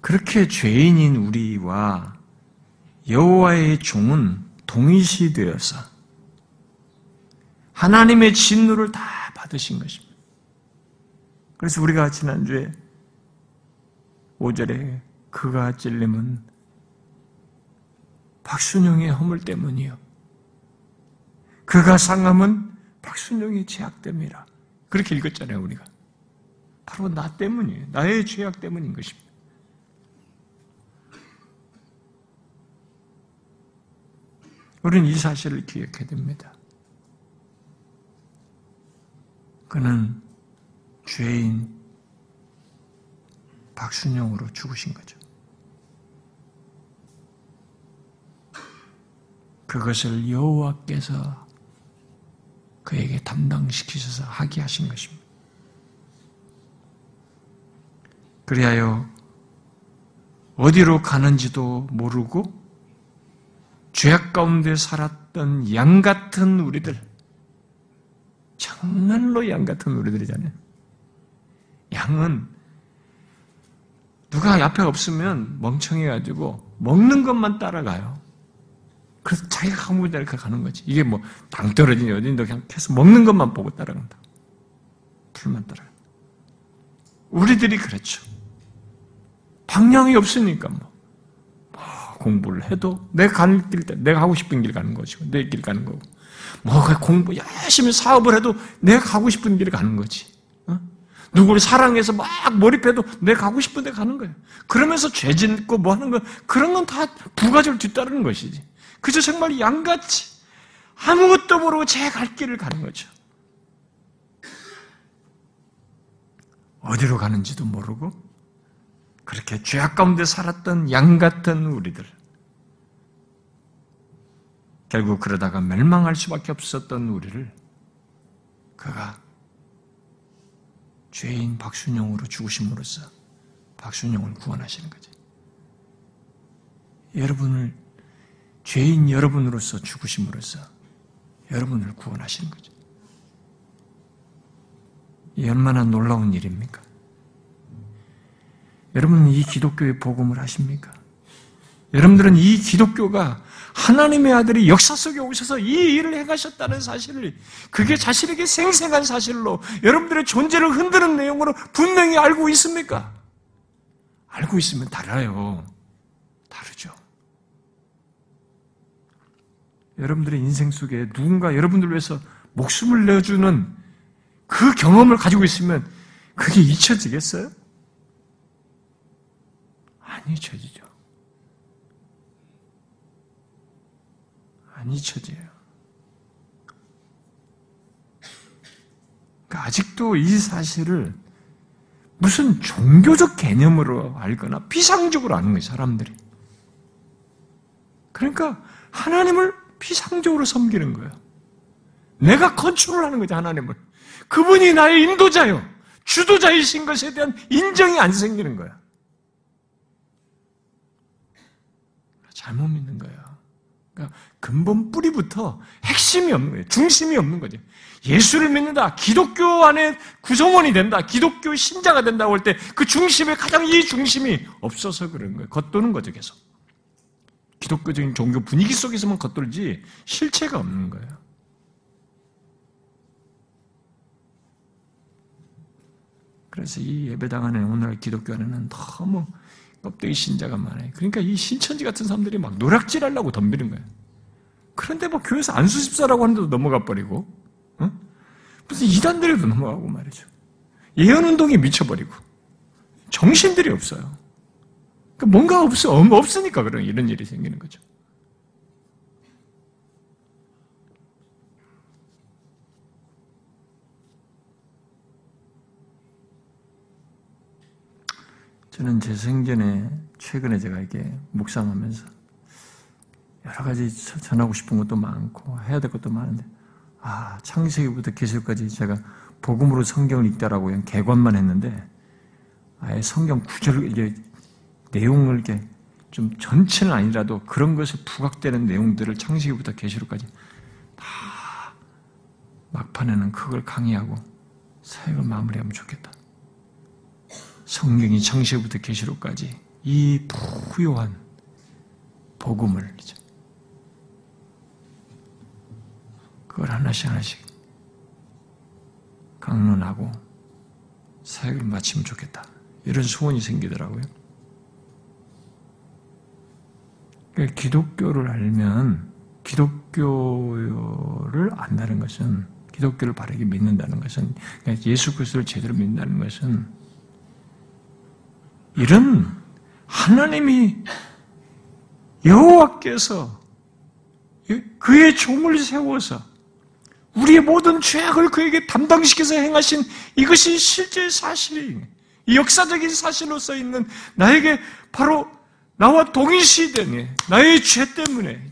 그렇게 죄인인 우리와 여호와의 종은 동일시 되어서 하나님의 진노를 다 받으신 것입니다. 그래서 우리가 지난주에 5절에 그가 찔림은 박순영의 허물 때문이요. 그가 상함은 박순영의 죄악 때문이라. 그렇게 읽었잖아요, 우리가. 바로 나 때문이에요. 나의 죄악 때문인 것입니다. 우리는 이 사실을 기억해야 됩니다. 그는 죄인 박순영으로 죽으신 거죠. 그것을 여호와께서 그에게 담당시키셔서 하게 하신 것입니다. 그리하여 어디로 가는지도 모르고 죄악 가운데 살았던 양 같은 우리들, 정말로 양 같은 우리들이잖아요. 양은 누가 옆에 없으면 멍청해가지고 먹는 것만 따라가요. 그래서 자기가 가고 있다 이렇게 가는 거지. 이게 뭐, 당 떨어지니 어딘데 그냥 계속 먹는 것만 보고 따라간다. 풀만 따라가. 우리들이 그렇죠. 방향이 없으니까 뭐, 뭐 공부를 해도 내가 가는 길, 내가 하고 싶은 길 가는 것이고, 내 길 가는 거고. 뭐, 공부, 열심히 사업을 해도 내가 가고 싶은 길을 가는 거지. 어? 누구를 사랑해서 막 몰입해도 내가 가고 싶은 데 가는 거예요. 그러면서 죄 짓고 뭐 하는 거, 그런 건 다 부가적으로 뒤따르는 것이지. 그저 정말 양같이 아무것도 모르고 제 갈 길을 가는 거죠. 어디로 가는지도 모르고 그렇게 죄악 가운데 살았던 양 같은 우리들. 결국 그러다가 멸망할 수밖에 없었던 우리를 그가 죄인 박순영으로 죽으심으로써 박순영을 구원하시는 거죠. 여러분을 죄인 여러분으로서 죽으심으로써 여러분을 구원하시는 거죠. 이 얼마나 놀라운 일입니까? 여러분은 이 기독교의 복음을 아십니까? 여러분들은 이 기독교가 하나님의 아들이 역사 속에 오셔서 이 일을 행하셨다는 사실을 그게 자신에게 생생한 사실로 여러분들의 존재를 흔드는 내용으로 분명히 알고 있습니까? 알고 있으면 달라요. 다르죠. 여러분들의 인생 속에 누군가 여러분들 위해서 목숨을 내주는 그 경험을 가지고 있으면 그게 잊혀지겠어요? 안 잊혀지죠. 안 잊혀져요. 그러니까 아직도 이 사실을 무슨 종교적 개념으로 알거나 비상적으로 아는 거예요, 사람들이. 그러니까 하나님을 비상적으로 섬기는 거예요. 내가 컨트롤하는 거죠, 하나님을. 그분이 나의 인도자요. 주도자이신 것에 대한 인정이 안 생기는 거야. 잘못 믿는 거예요. 그러니까 근본 뿌리부터 핵심이 없는 거예요. 중심이 없는 거죠. 예수를 믿는다. 기독교 안에 구성원이 된다. 기독교 신자가 된다고 할 때 그 중심에 가장 이 중심이 없어서 그런 거예요. 겉도는 거죠, 계속. 기독교적인 종교 분위기 속에서만 겉돌지 실체가 없는 거예요. 그래서 이 예배당 안에 오늘 기독교 안에는 너무 껍데기 신자가 많아요. 그러니까 이 신천지 같은 사람들이 막 노락질 하려고 덤비는 거예요. 그런데 뭐 교회에서 안수집사라고 하는데도 넘어가 버리고, 어? 무슨 이단들에도 넘어가고 말이죠. 예언운동에 미쳐버리고, 정신들이 없어요. 그러니까 뭔가 없어, 없으니까 그런 이런 일이 생기는 거죠. 저는 제 생전에 최근에 제가 이게 묵상하면서 여러 가지 전하고 싶은 것도 많고 해야 될 것도 많은데 아 창세기부터 계시까지 제가 복음으로 성경을 읽다라고 그냥 개관만 했는데 아예 성경 구절 이게 내용을 이렇게 좀 전체는 아니라도 그런 것에 부각되는 내용들을 창세기부터 계시록까지 다 막판에는 그걸 강의하고 사역을 마무리하면 좋겠다. 성경이 창세기부터 계시록까지 이 부요한 복음을 그걸 하나씩 하나씩 강론하고 사역을 마치면 좋겠다. 이런 소원이 생기더라고요. 그러니까 기독교를 알면 기독교를 안다는 것은 기독교를 바르게 믿는다는 것은 그러니까 예수 그리스도를 제대로 믿는다는 것은 이런 하나님이 여호와께서 그의 종을 세워서 우리의 모든 죄악을 그에게 담당시켜서 행하신 이것이 실제 사실이 역사적인 사실로서 있는 나에게 바로 나와 동일시되니 나의 죄 때문에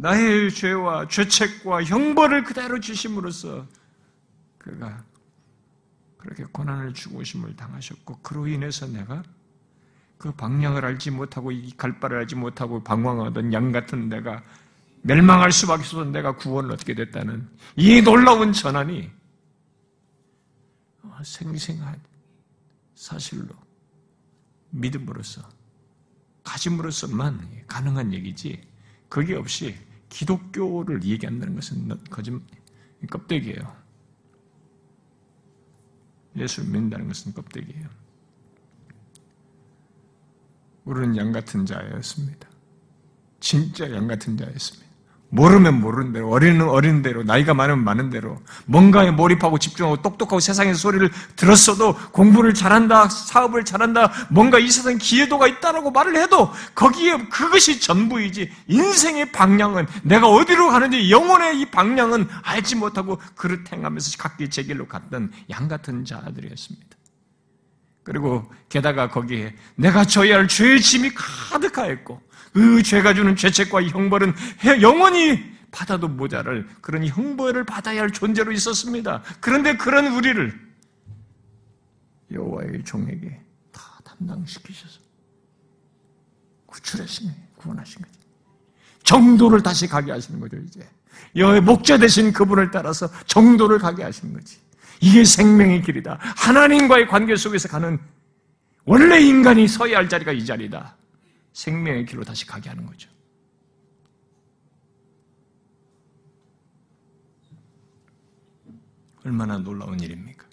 나의 죄와 죄책과 형벌을 그대로 주심으로써 그가 그렇게 고난을 주고 오심을 당하셨고 그로 인해서 내가 그 방향을 알지 못하고 이 갈바를 알지 못하고 방황하던 양 같은 내가 멸망할 수밖에 없어서 내가 구원을 얻게 됐다는 이 놀라운 전환이 생생한 사실로 믿음으로써 가짐으로서만 가능한 얘기지 그게 없이 기독교를 얘기한다는 것은 거짓 껍데기예요. 예수를 믿는다는 것은 껍데기예요. 우리는 양 같은 자였습니다. 진짜 양 같은 자였습니다. 모르면 모르는 대로, 어리는 어린 대로, 나이가 많으면 많은 대로, 뭔가에 몰입하고 집중하고 똑똑하고 세상의 소리를 들었어도 공부를 잘한다, 사업을 잘한다, 뭔가 이 세상에 기회도가 있다라고 말을 해도 거기에 그것이 전부이지, 인생의 방향은 내가 어디로 가는지 영혼의 이 방향은 알지 못하고 그릇 행하면서 각기 제 길로 갔던 양 같은 자들이었습니다. 그리고 게다가 거기에 내가 져야 할 죄의 짐이 가득하였고, 그 죄가 주는 죄책과 형벌은 영원히 받아도 모자랄 그런 형벌을 받아야 할 존재로 있었습니다. 그런데 그런 우리를 여호와의 종에게 다 담당시키셔서 구출하신 거예요. 구원하신 거죠. 정도를 다시 가게 하시는 거죠, 이제. 여호의 목자 되신 그분을 따라서 정도를 가게 하시는 거지. 이게 생명의 길이다. 하나님과의 관계 속에서 가는 원래 인간이 서야 할 자리가 이 자리다. 생명의 길로 다시 가게 하는 거죠. 얼마나 놀라운 일입니까?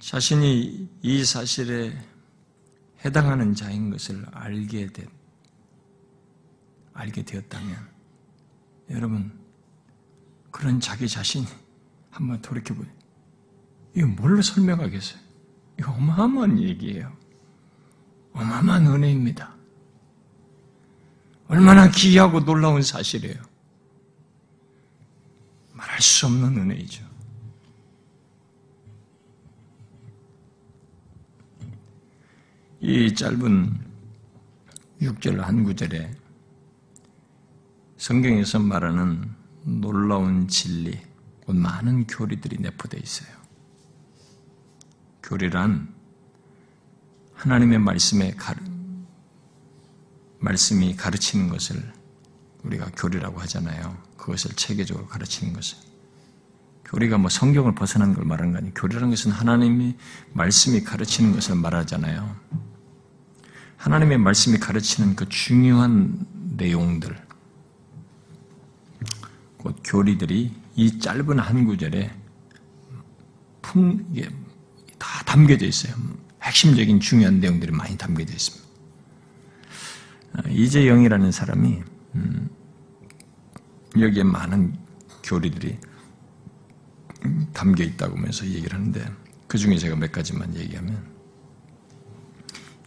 자신이 이 사실에 해당하는 자인 것을 알게 된, 알게 되었다면, 여러분, 그런 자기 자신 한번 돌이켜보세요. 이거 뭘로 설명하겠어요? 이거 어마어마한 얘기예요. 어마어마한 은혜입니다. 얼마나 귀하고 놀라운 사실이에요. 말할 수 없는 은혜이죠. 이 짧은 6절 한 구절에 성경에서 말하는 놀라운 진리, 많은 교리들이 내포되어 있어요. 교리란 하나님의 말씀에 가르, 말씀이 가르치는 것을 우리가 교리라고 하잖아요. 그것을 체계적으로 가르치는 것을. 교리가 뭐 성경을 벗어난 걸 말하는 거 아니에요. 교리라는 것은 하나님이 말씀이 가르치는 것을 말하잖아요. 하나님의 말씀이 가르치는 그 중요한 내용들, 곧 교리들이 이 짧은 한 구절에 품, 다 담겨져 있어요. 핵심적인 중요한 내용들이 많이 담겨져 있습니다. 어, 이재영이라는 사람이 음, 여기에 많은 교리들이 담겨 있다고 하면서 얘기를 하는데 그 중에 제가 몇 가지만 얘기하면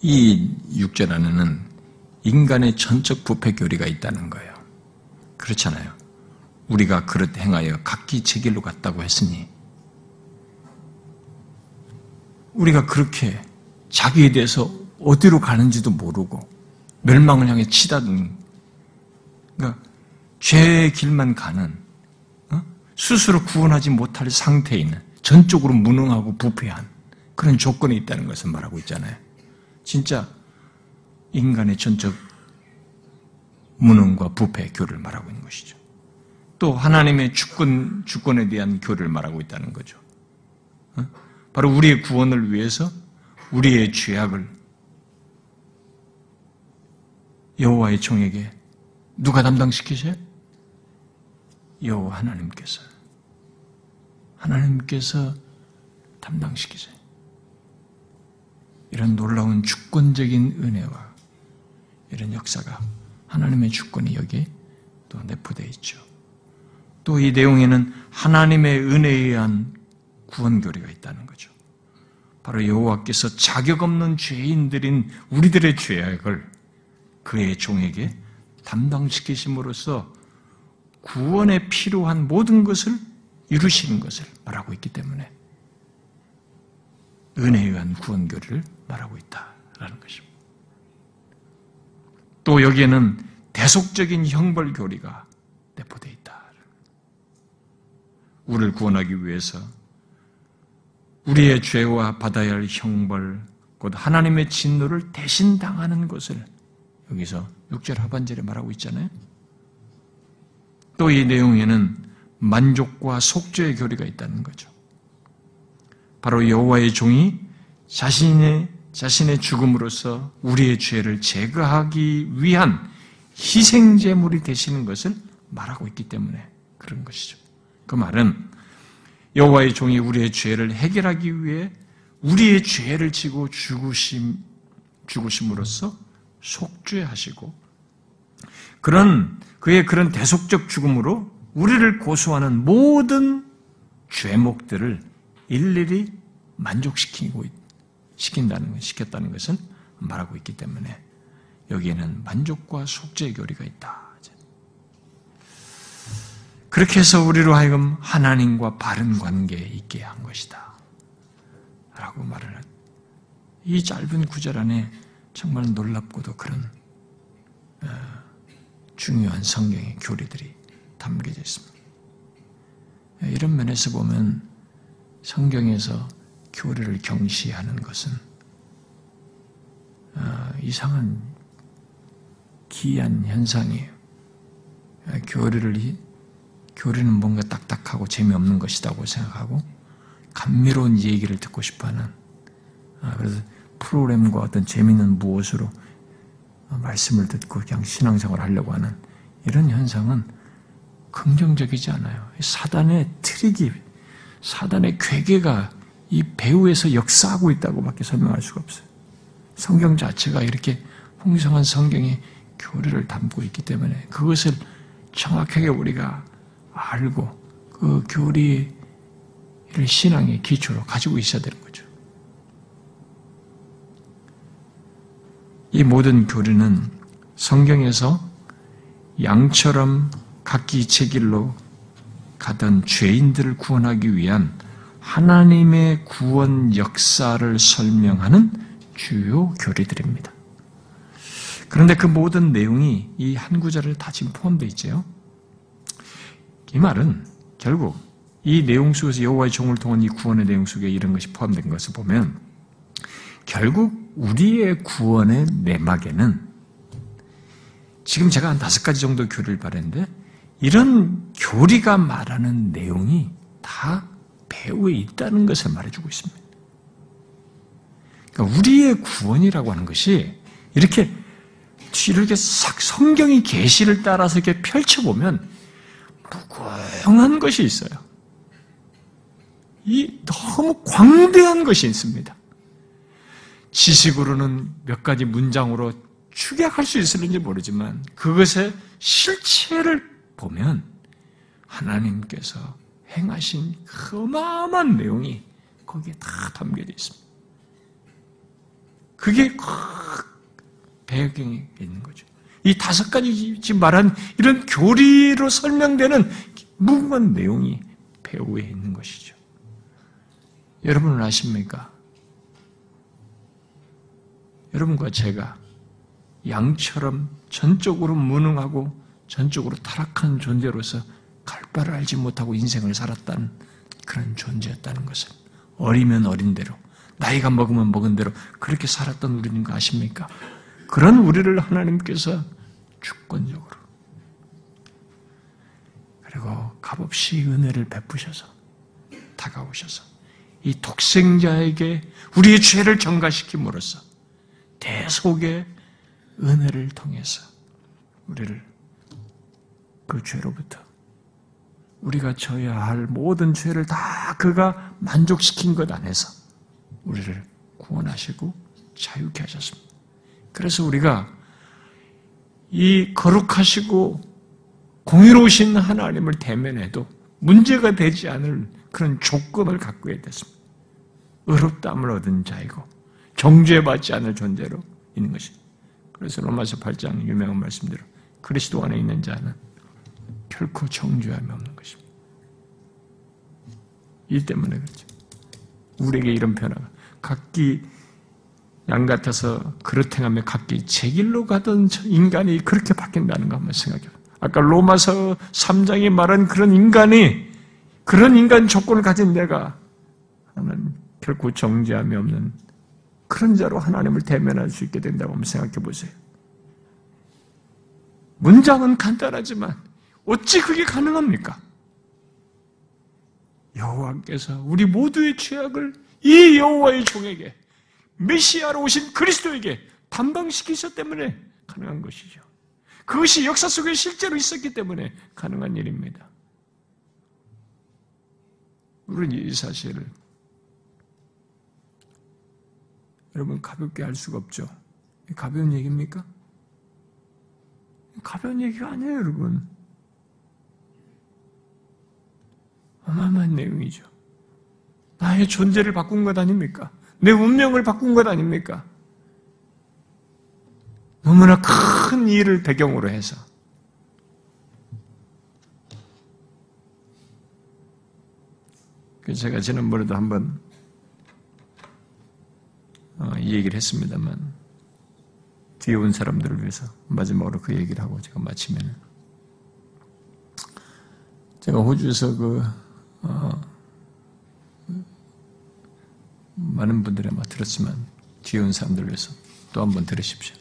이 6절 안에는 인간의 전적 부패 교리가 있다는 거예요. 그렇잖아요. 우리가 그릇 행하여 각기 제 길로 갔다고 했으니 우리가 그렇게 자기에 대해서 어디로 가는지도 모르고 멸망을 향해 치닫는 그러니까 죄의 길만 가는 어? 스스로 구원하지 못할 상태에 있는 전적으로 무능하고 부패한 그런 조건이 있다는 것을 말하고 있잖아요. 진짜 인간의 전적 무능과 부패 교를 말하고 있는 것이죠. 또 하나님의 주권 주권에 대한 교를 말하고 있다는 거죠. 어? 바로 우리의 구원을 위해서 우리의 죄악을 여호와의 종에게 누가 담당시키세요? 여호와 하나님께서 하나님께서 담당시키세요. 이런 놀라운 주권적인 은혜와 이런 역사가 하나님의 주권이 여기에 또 내포되어 있죠. 또 이 내용에는 하나님의 은혜에 의한 구원 교리가 있다는 거죠. 바로 여호와께서 자격 없는 죄인들인 우리들의 죄악을 그의 종에게 담당시키심으로써 구원에 필요한 모든 것을 이루시는 것을 말하고 있기 때문에 은혜에 의한 구원 교리를 말하고 있다라는 것입니다. 또 여기에는 대속적인 형벌 교리가 내포되어 있다. 우리를 구원하기 위해서 우리의 죄와 받아야 할 형벌, 곧 하나님의 진노를 대신 당하는 것을 여기서 6절 하반절에 말하고 있잖아요. 또 이 내용에는 만족과 속죄의 교리가 있다는 거죠. 바로 여호와의 종이 자신의 자신의 죽음으로써 우리의 죄를 제거하기 위한 희생 제물이 되시는 것을 말하고 있기 때문에 그런 것이죠. 그 말은 여호와의 종이 우리의 죄를 해결하기 위해 우리의 죄를 지고 죽으심 죽으심으로써 속죄하시고 그런 그의 그런 대속적 죽음으로 우리를 고소하는 모든 죄목들을 일일이 만족시키고 시킨다는 시켰다는 것은 말하고 있기 때문에 여기에는 만족과 속죄의 교리가 있다. 그렇게 해서 우리로 하여금 하나님과 바른 관계에 있게 한 것이다. 라고 말을 이 짧은 구절 안에 정말 놀랍고도 그런 어, 중요한 성경의 교리들이 담겨져 있습니다. 이런 면에서 보면 성경에서 교리를 경시하는 것은 어, 이상한 기이한 현상이에요. 교리를 교리는 뭔가 딱딱하고 재미없는 것이라고 생각하고 감미로운 얘기를 듣고 싶어하는 아, 그래서 프로그램과 어떤 재미있는 무엇으로 말씀을 듣고 그냥 신앙생활을 하려고 하는 이런 현상은 긍정적이지 않아요. 사단의 트릭이 사단의 괴계가 이 배후에서 역사하고 있다고밖에 설명할 수가 없어요. 성경 자체가 이렇게 풍성한 성경의 교리를 담고 있기 때문에 그것을 정확하게 우리가 알고 그 교리를 신앙의 기초로 가지고 있어야 되는 거죠. 이 모든 교리는 성경에서 양처럼 각기 제 길로 가던 죄인들을 구원하기 위한 하나님의 구원 역사를 설명하는 주요 교리들입니다. 그런데 그 모든 내용이 이 한 구절을 다 지금 포함되어 있죠. 이 말은 결국 이 내용 속에서 여호와의 종을 통한 이 구원의 내용 속에 이런 것이 포함된 것을 보면 결국 우리의 구원의 내막에는 지금 제가 한 다섯 가지 정도 교리를 말했는데 이런 교리가 말하는 내용이 다 배후에 있다는 것을 말해주고 있습니다. 그러니까 우리의 구원이라고 하는 것이 이렇게 이렇게 성경의 계시를 따라서 이렇게 펼쳐보면 무궁한 것이 있어요. 이 너무 광대한 것이 있습니다. 지식으로는 몇 가지 문장으로 축약할 수 있을는지 모르지만 그것의 실체를 보면 하나님께서 행하신 그 어마어마한 내용이 거기에 다 담겨져 있습니다. 그게 배경에 있는 거죠. 이 다섯 가지 말한 이런 교리로 설명되는 무궁한 내용이 배후에 있는 것이죠. 여러분은 아십니까? 여러분과 제가 양처럼 전적으로 무능하고 전적으로 타락한 존재로서 갈 바를 알지 못하고 인생을 살았다는 그런 존재였다는 것은 어리면 어린 대로 나이가 먹으면 먹은 대로 그렇게 살았던 우리인 거 아십니까? 그런 우리를 하나님께서 주권적으로 그리고 값없이 은혜를 베푸셔서 다가오셔서 이 독생자에게 우리의 죄를 전가시킴으로써 대속의 은혜를 통해서 우리를 그 죄로부터 우리가 져야 할 모든 죄를 다 그가 만족시킨 것 안에서 우리를 구원하시고 자유케 하셨습니다. 그래서 우리가 이 거룩하시고 공의로우신 하나님을 대면해도 문제가 되지 않을 그런 조건을 갖고 됐습니다. 의롭다함을 얻은 자이고 정죄받지 않을 존재로 있는 것입니다. 그래서 로마서 8장 유명한 말씀대로 그리스도 안에 있는 자는 결코 정죄함이 없는 것입니다. 이 때문에 그렇죠. 우리에게 이런 변화가 각기 양 같아서 그렇 행하며 각기 제 길로 가던 인간이 그렇게 바뀐다는 거 한번 생각해 봐. 아까 로마서 3장이 말한 그런 인간이 그런 인간 조건을 가진 내가 하나님 결코 정죄함이 없는 그런 자로 하나님을 대면할 수 있게 된다고 한번 생각해 보세요. 문장은 간단하지만 어찌 그게 가능합니까? 여호와께서 우리 모두의 죄악을 이 여호와의 종에게 메시아로 오신 그리스도에게 담당시키셨 때문에 가능한 것이죠. 그것이 역사 속에 실제로 있었기 때문에 가능한 일입니다. 우리는 이 사실을 여러분 가볍게 알 수가 없죠. 가벼운 얘기입니까? 가벼운 얘기가 아니에요, 여러분. 어마어마한 내용이죠. 나의 존재를 바꾼 것 아닙니까? 내 운명을 바꾼 것 아닙니까? 너무나 큰 일을 배경으로 해서 제가 지난번에도 한번 어, 이 얘기를 했습니다만 뒤에 온 사람들을 위해서 마지막으로 그 얘기를 하고 제가 마치면 제가 호주에서 그 어, 많은 분들이 아마 들었지만 뒤에 온 사람들을 위해서 또 한 번 들으십시오.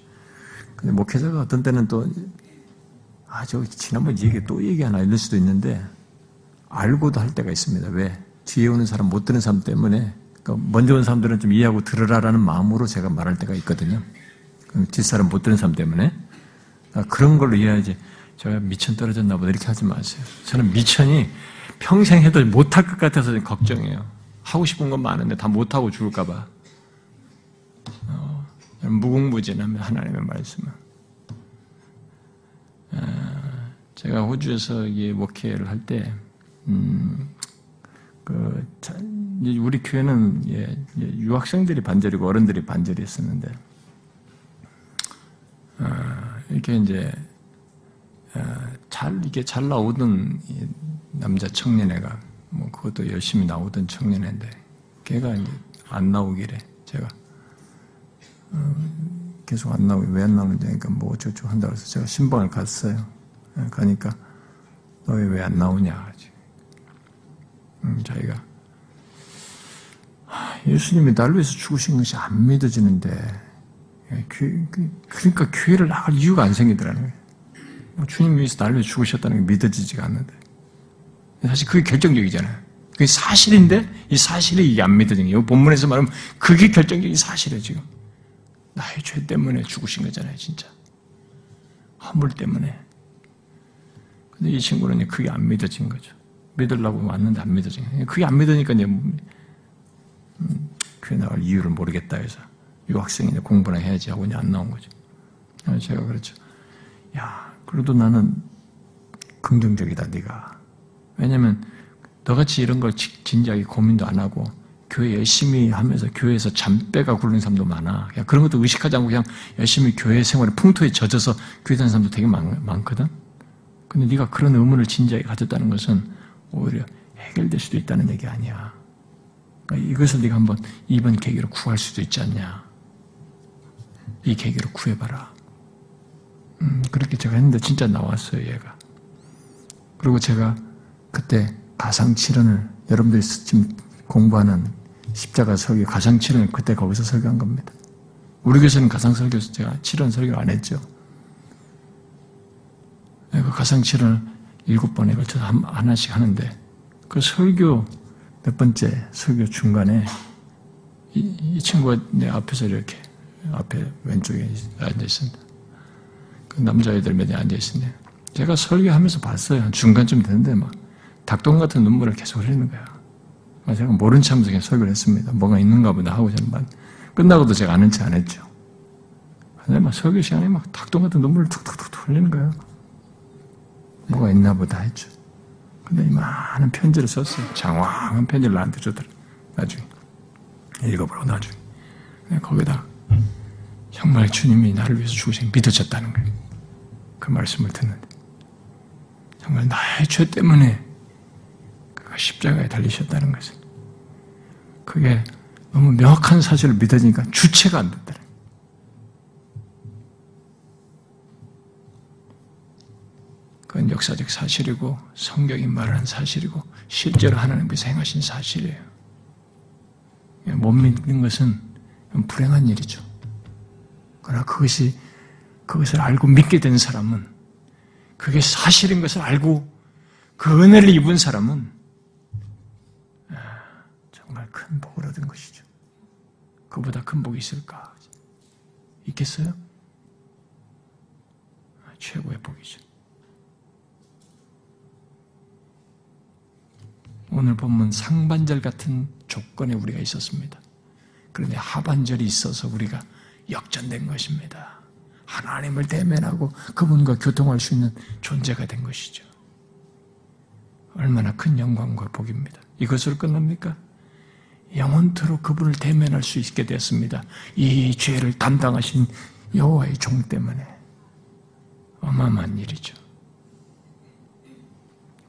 근데 목회자가 어떤 때는 또 아, 저 지난번 얘기 또 얘기 하나 이럴 수도 있는데 알고도 할 때가 있습니다. 왜? 뒤에 오는 사람 못 듣는 사람 때문에 그러니까 먼저 온 사람들은 좀 이해하고 들으라라는 마음으로 제가 말할 때가 있거든요. 뒷사람 못 듣는 사람 때문에. 아, 그런 걸로 이해하지. 제가 미천 떨어졌나 보다 이렇게 하지 마세요. 저는 미천이 평생 해도 못할 것 같아서 걱정해요. 하고 싶은 건 많은데 다 못하고 죽을까봐. 어, 무궁무진하면 하나님의 말씀은. 아, 제가 호주에서 이 목회를 할 때, 음, 그, 우리 교회는 예, 유학생들이 반절이고 어른들이 반절이었었는데, 어, 이렇게 이제 어, 잘 이게 잘 나오던 남자 청년애가 뭐 그것도 열심히 나오던 청년애인데 걔가 이제 안 나오기래 제가 어, 계속 안 나오기 왜안 나오는지 그러니까 뭐 어쩌고 한다 그래서 제가 신방을 갔어요. 가니까 너 왜 안 나오냐 음, 자기가 예수님이 날 위해서 죽으신 것이 안 믿어지는데 예, 그, 그러니까 교회를 나갈 이유가 안 생기더라는 거예요. 뭐 주님 위해서 날 위해 죽으셨다는 게 믿어지지가 않는데. 사실 그게 결정적이잖아요. 그게 사실인데 이 사실이 이게 안 믿어지는 거예요. 본문에서 말하면 그게 결정적인 사실이에요, 지금. 나의 죄 때문에 죽으신 거잖아요, 진짜. 허물 때문에. 근데 이 친구는 그게 안 믿어진 거죠. 믿으려고 왔는데 안 믿어진 거예요. 그게 안 믿으니까 이제 음, 교회 나갈 이유를 모르겠다 해서 유학생이냐 공부나 해야지 하고 이제 안 나온 거죠. 제가 그렇죠. 야, 그래도 나는 긍정적이다, 네가. 왜냐면 너같이 이런 걸 진지하게 고민도 안 하고 교회 열심히 하면서 교회에서 잠빼가 굴는 사람도 많아. 그냥 그런 것도 의식하지 않고 그냥 열심히 교회 생활에 풍토에 젖어서 교회 다니는 사람도 되게 많, 많거든. 근데 네가 그런 의문을 진지하게 가졌다는 것은 오히려 해결될 수도 있다는 얘기 아니야. 그러니까 이것을 네가 한번 이번 계기로 구할 수도 있지 않냐. 이 계기로 구해봐라. 음, 그렇게 제가 했는데 진짜 나왔어요, 얘가. 그리고 제가 그때 가상칠언을 여러분들이 지금 공부하는 십자가 설교, 가상칠언을 그때 거기서 설교한 겁니다. 우리 교회에서는 가상설교에서 제가 칠언 설교를 안 했죠. 네, 그 가상칠언을 일곱 번에 걸쳐서 하나씩 하는데 그 설교 몇 번째 설교 중간에 이, 이 친구가 내 앞에서 이렇게 앞에 왼쪽에 앉아 있습니다. 그 남자애들 몇명 앉아 있는데 제가 설교하면서 봤어요. 중간쯤 됐는데 막 닭똥 같은 눈물을 계속 흘리는 거야. 제가 모른 척하면서 그냥 설교를 했습니다. 뭐가 있는가 보다 하고 저는 끝나고도 제가 아는 척안 했죠. 근데 막 설교 시간에 막 닭똥 같은 눈물을 툭툭툭 흘리는 거예요. 뭐가 있나 보다 했죠. 근데 이 많은 편지를 썼어요. 장황한 편지를 나한테 주더라. 나중에. 읽어보라고 나중에. 거기다 정말 주님이 나를 위해서 죽으신 믿어졌다는 거예요. 그 말씀을 듣는데. 정말 나의 죄 때문에 십자가에 달리셨다는 것은 그게 너무 명확한 사실을 믿어지니까 주체가 안 된다. 그건 역사적 사실이고 성경이 말하는 사실이고 실제로 하나님께서 행하신 사실이에요. 못 믿는 것은 불행한 일이죠. 그러나 그것이 그것을 알고 믿게 된 사람은 그게 사실인 것을 알고 그 은혜를 입은 사람은 큰 복을 얻은 것이죠. 그보다 큰 복이 있을까? 있겠어요? 아, 최고의 복이죠. 오늘 본문 상반절 같은 조건에 우리가 있었습니다. 그런데 하반절이 있어서 우리가 역전된 것입니다. 하나님을 대면하고 그분과 교통할 수 있는 존재가 된 것이죠. 얼마나 큰 영광과 복입니다. 이것으로 끝납니까? 영원토록 그분을 대면할 수 있게 되었습니다. 이 죄를 담당하신 여호와의 종 때문에 어마어마한 일이죠.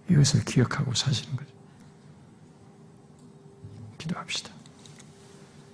이것을 기억하고 사시는 거죠. 기도합시다.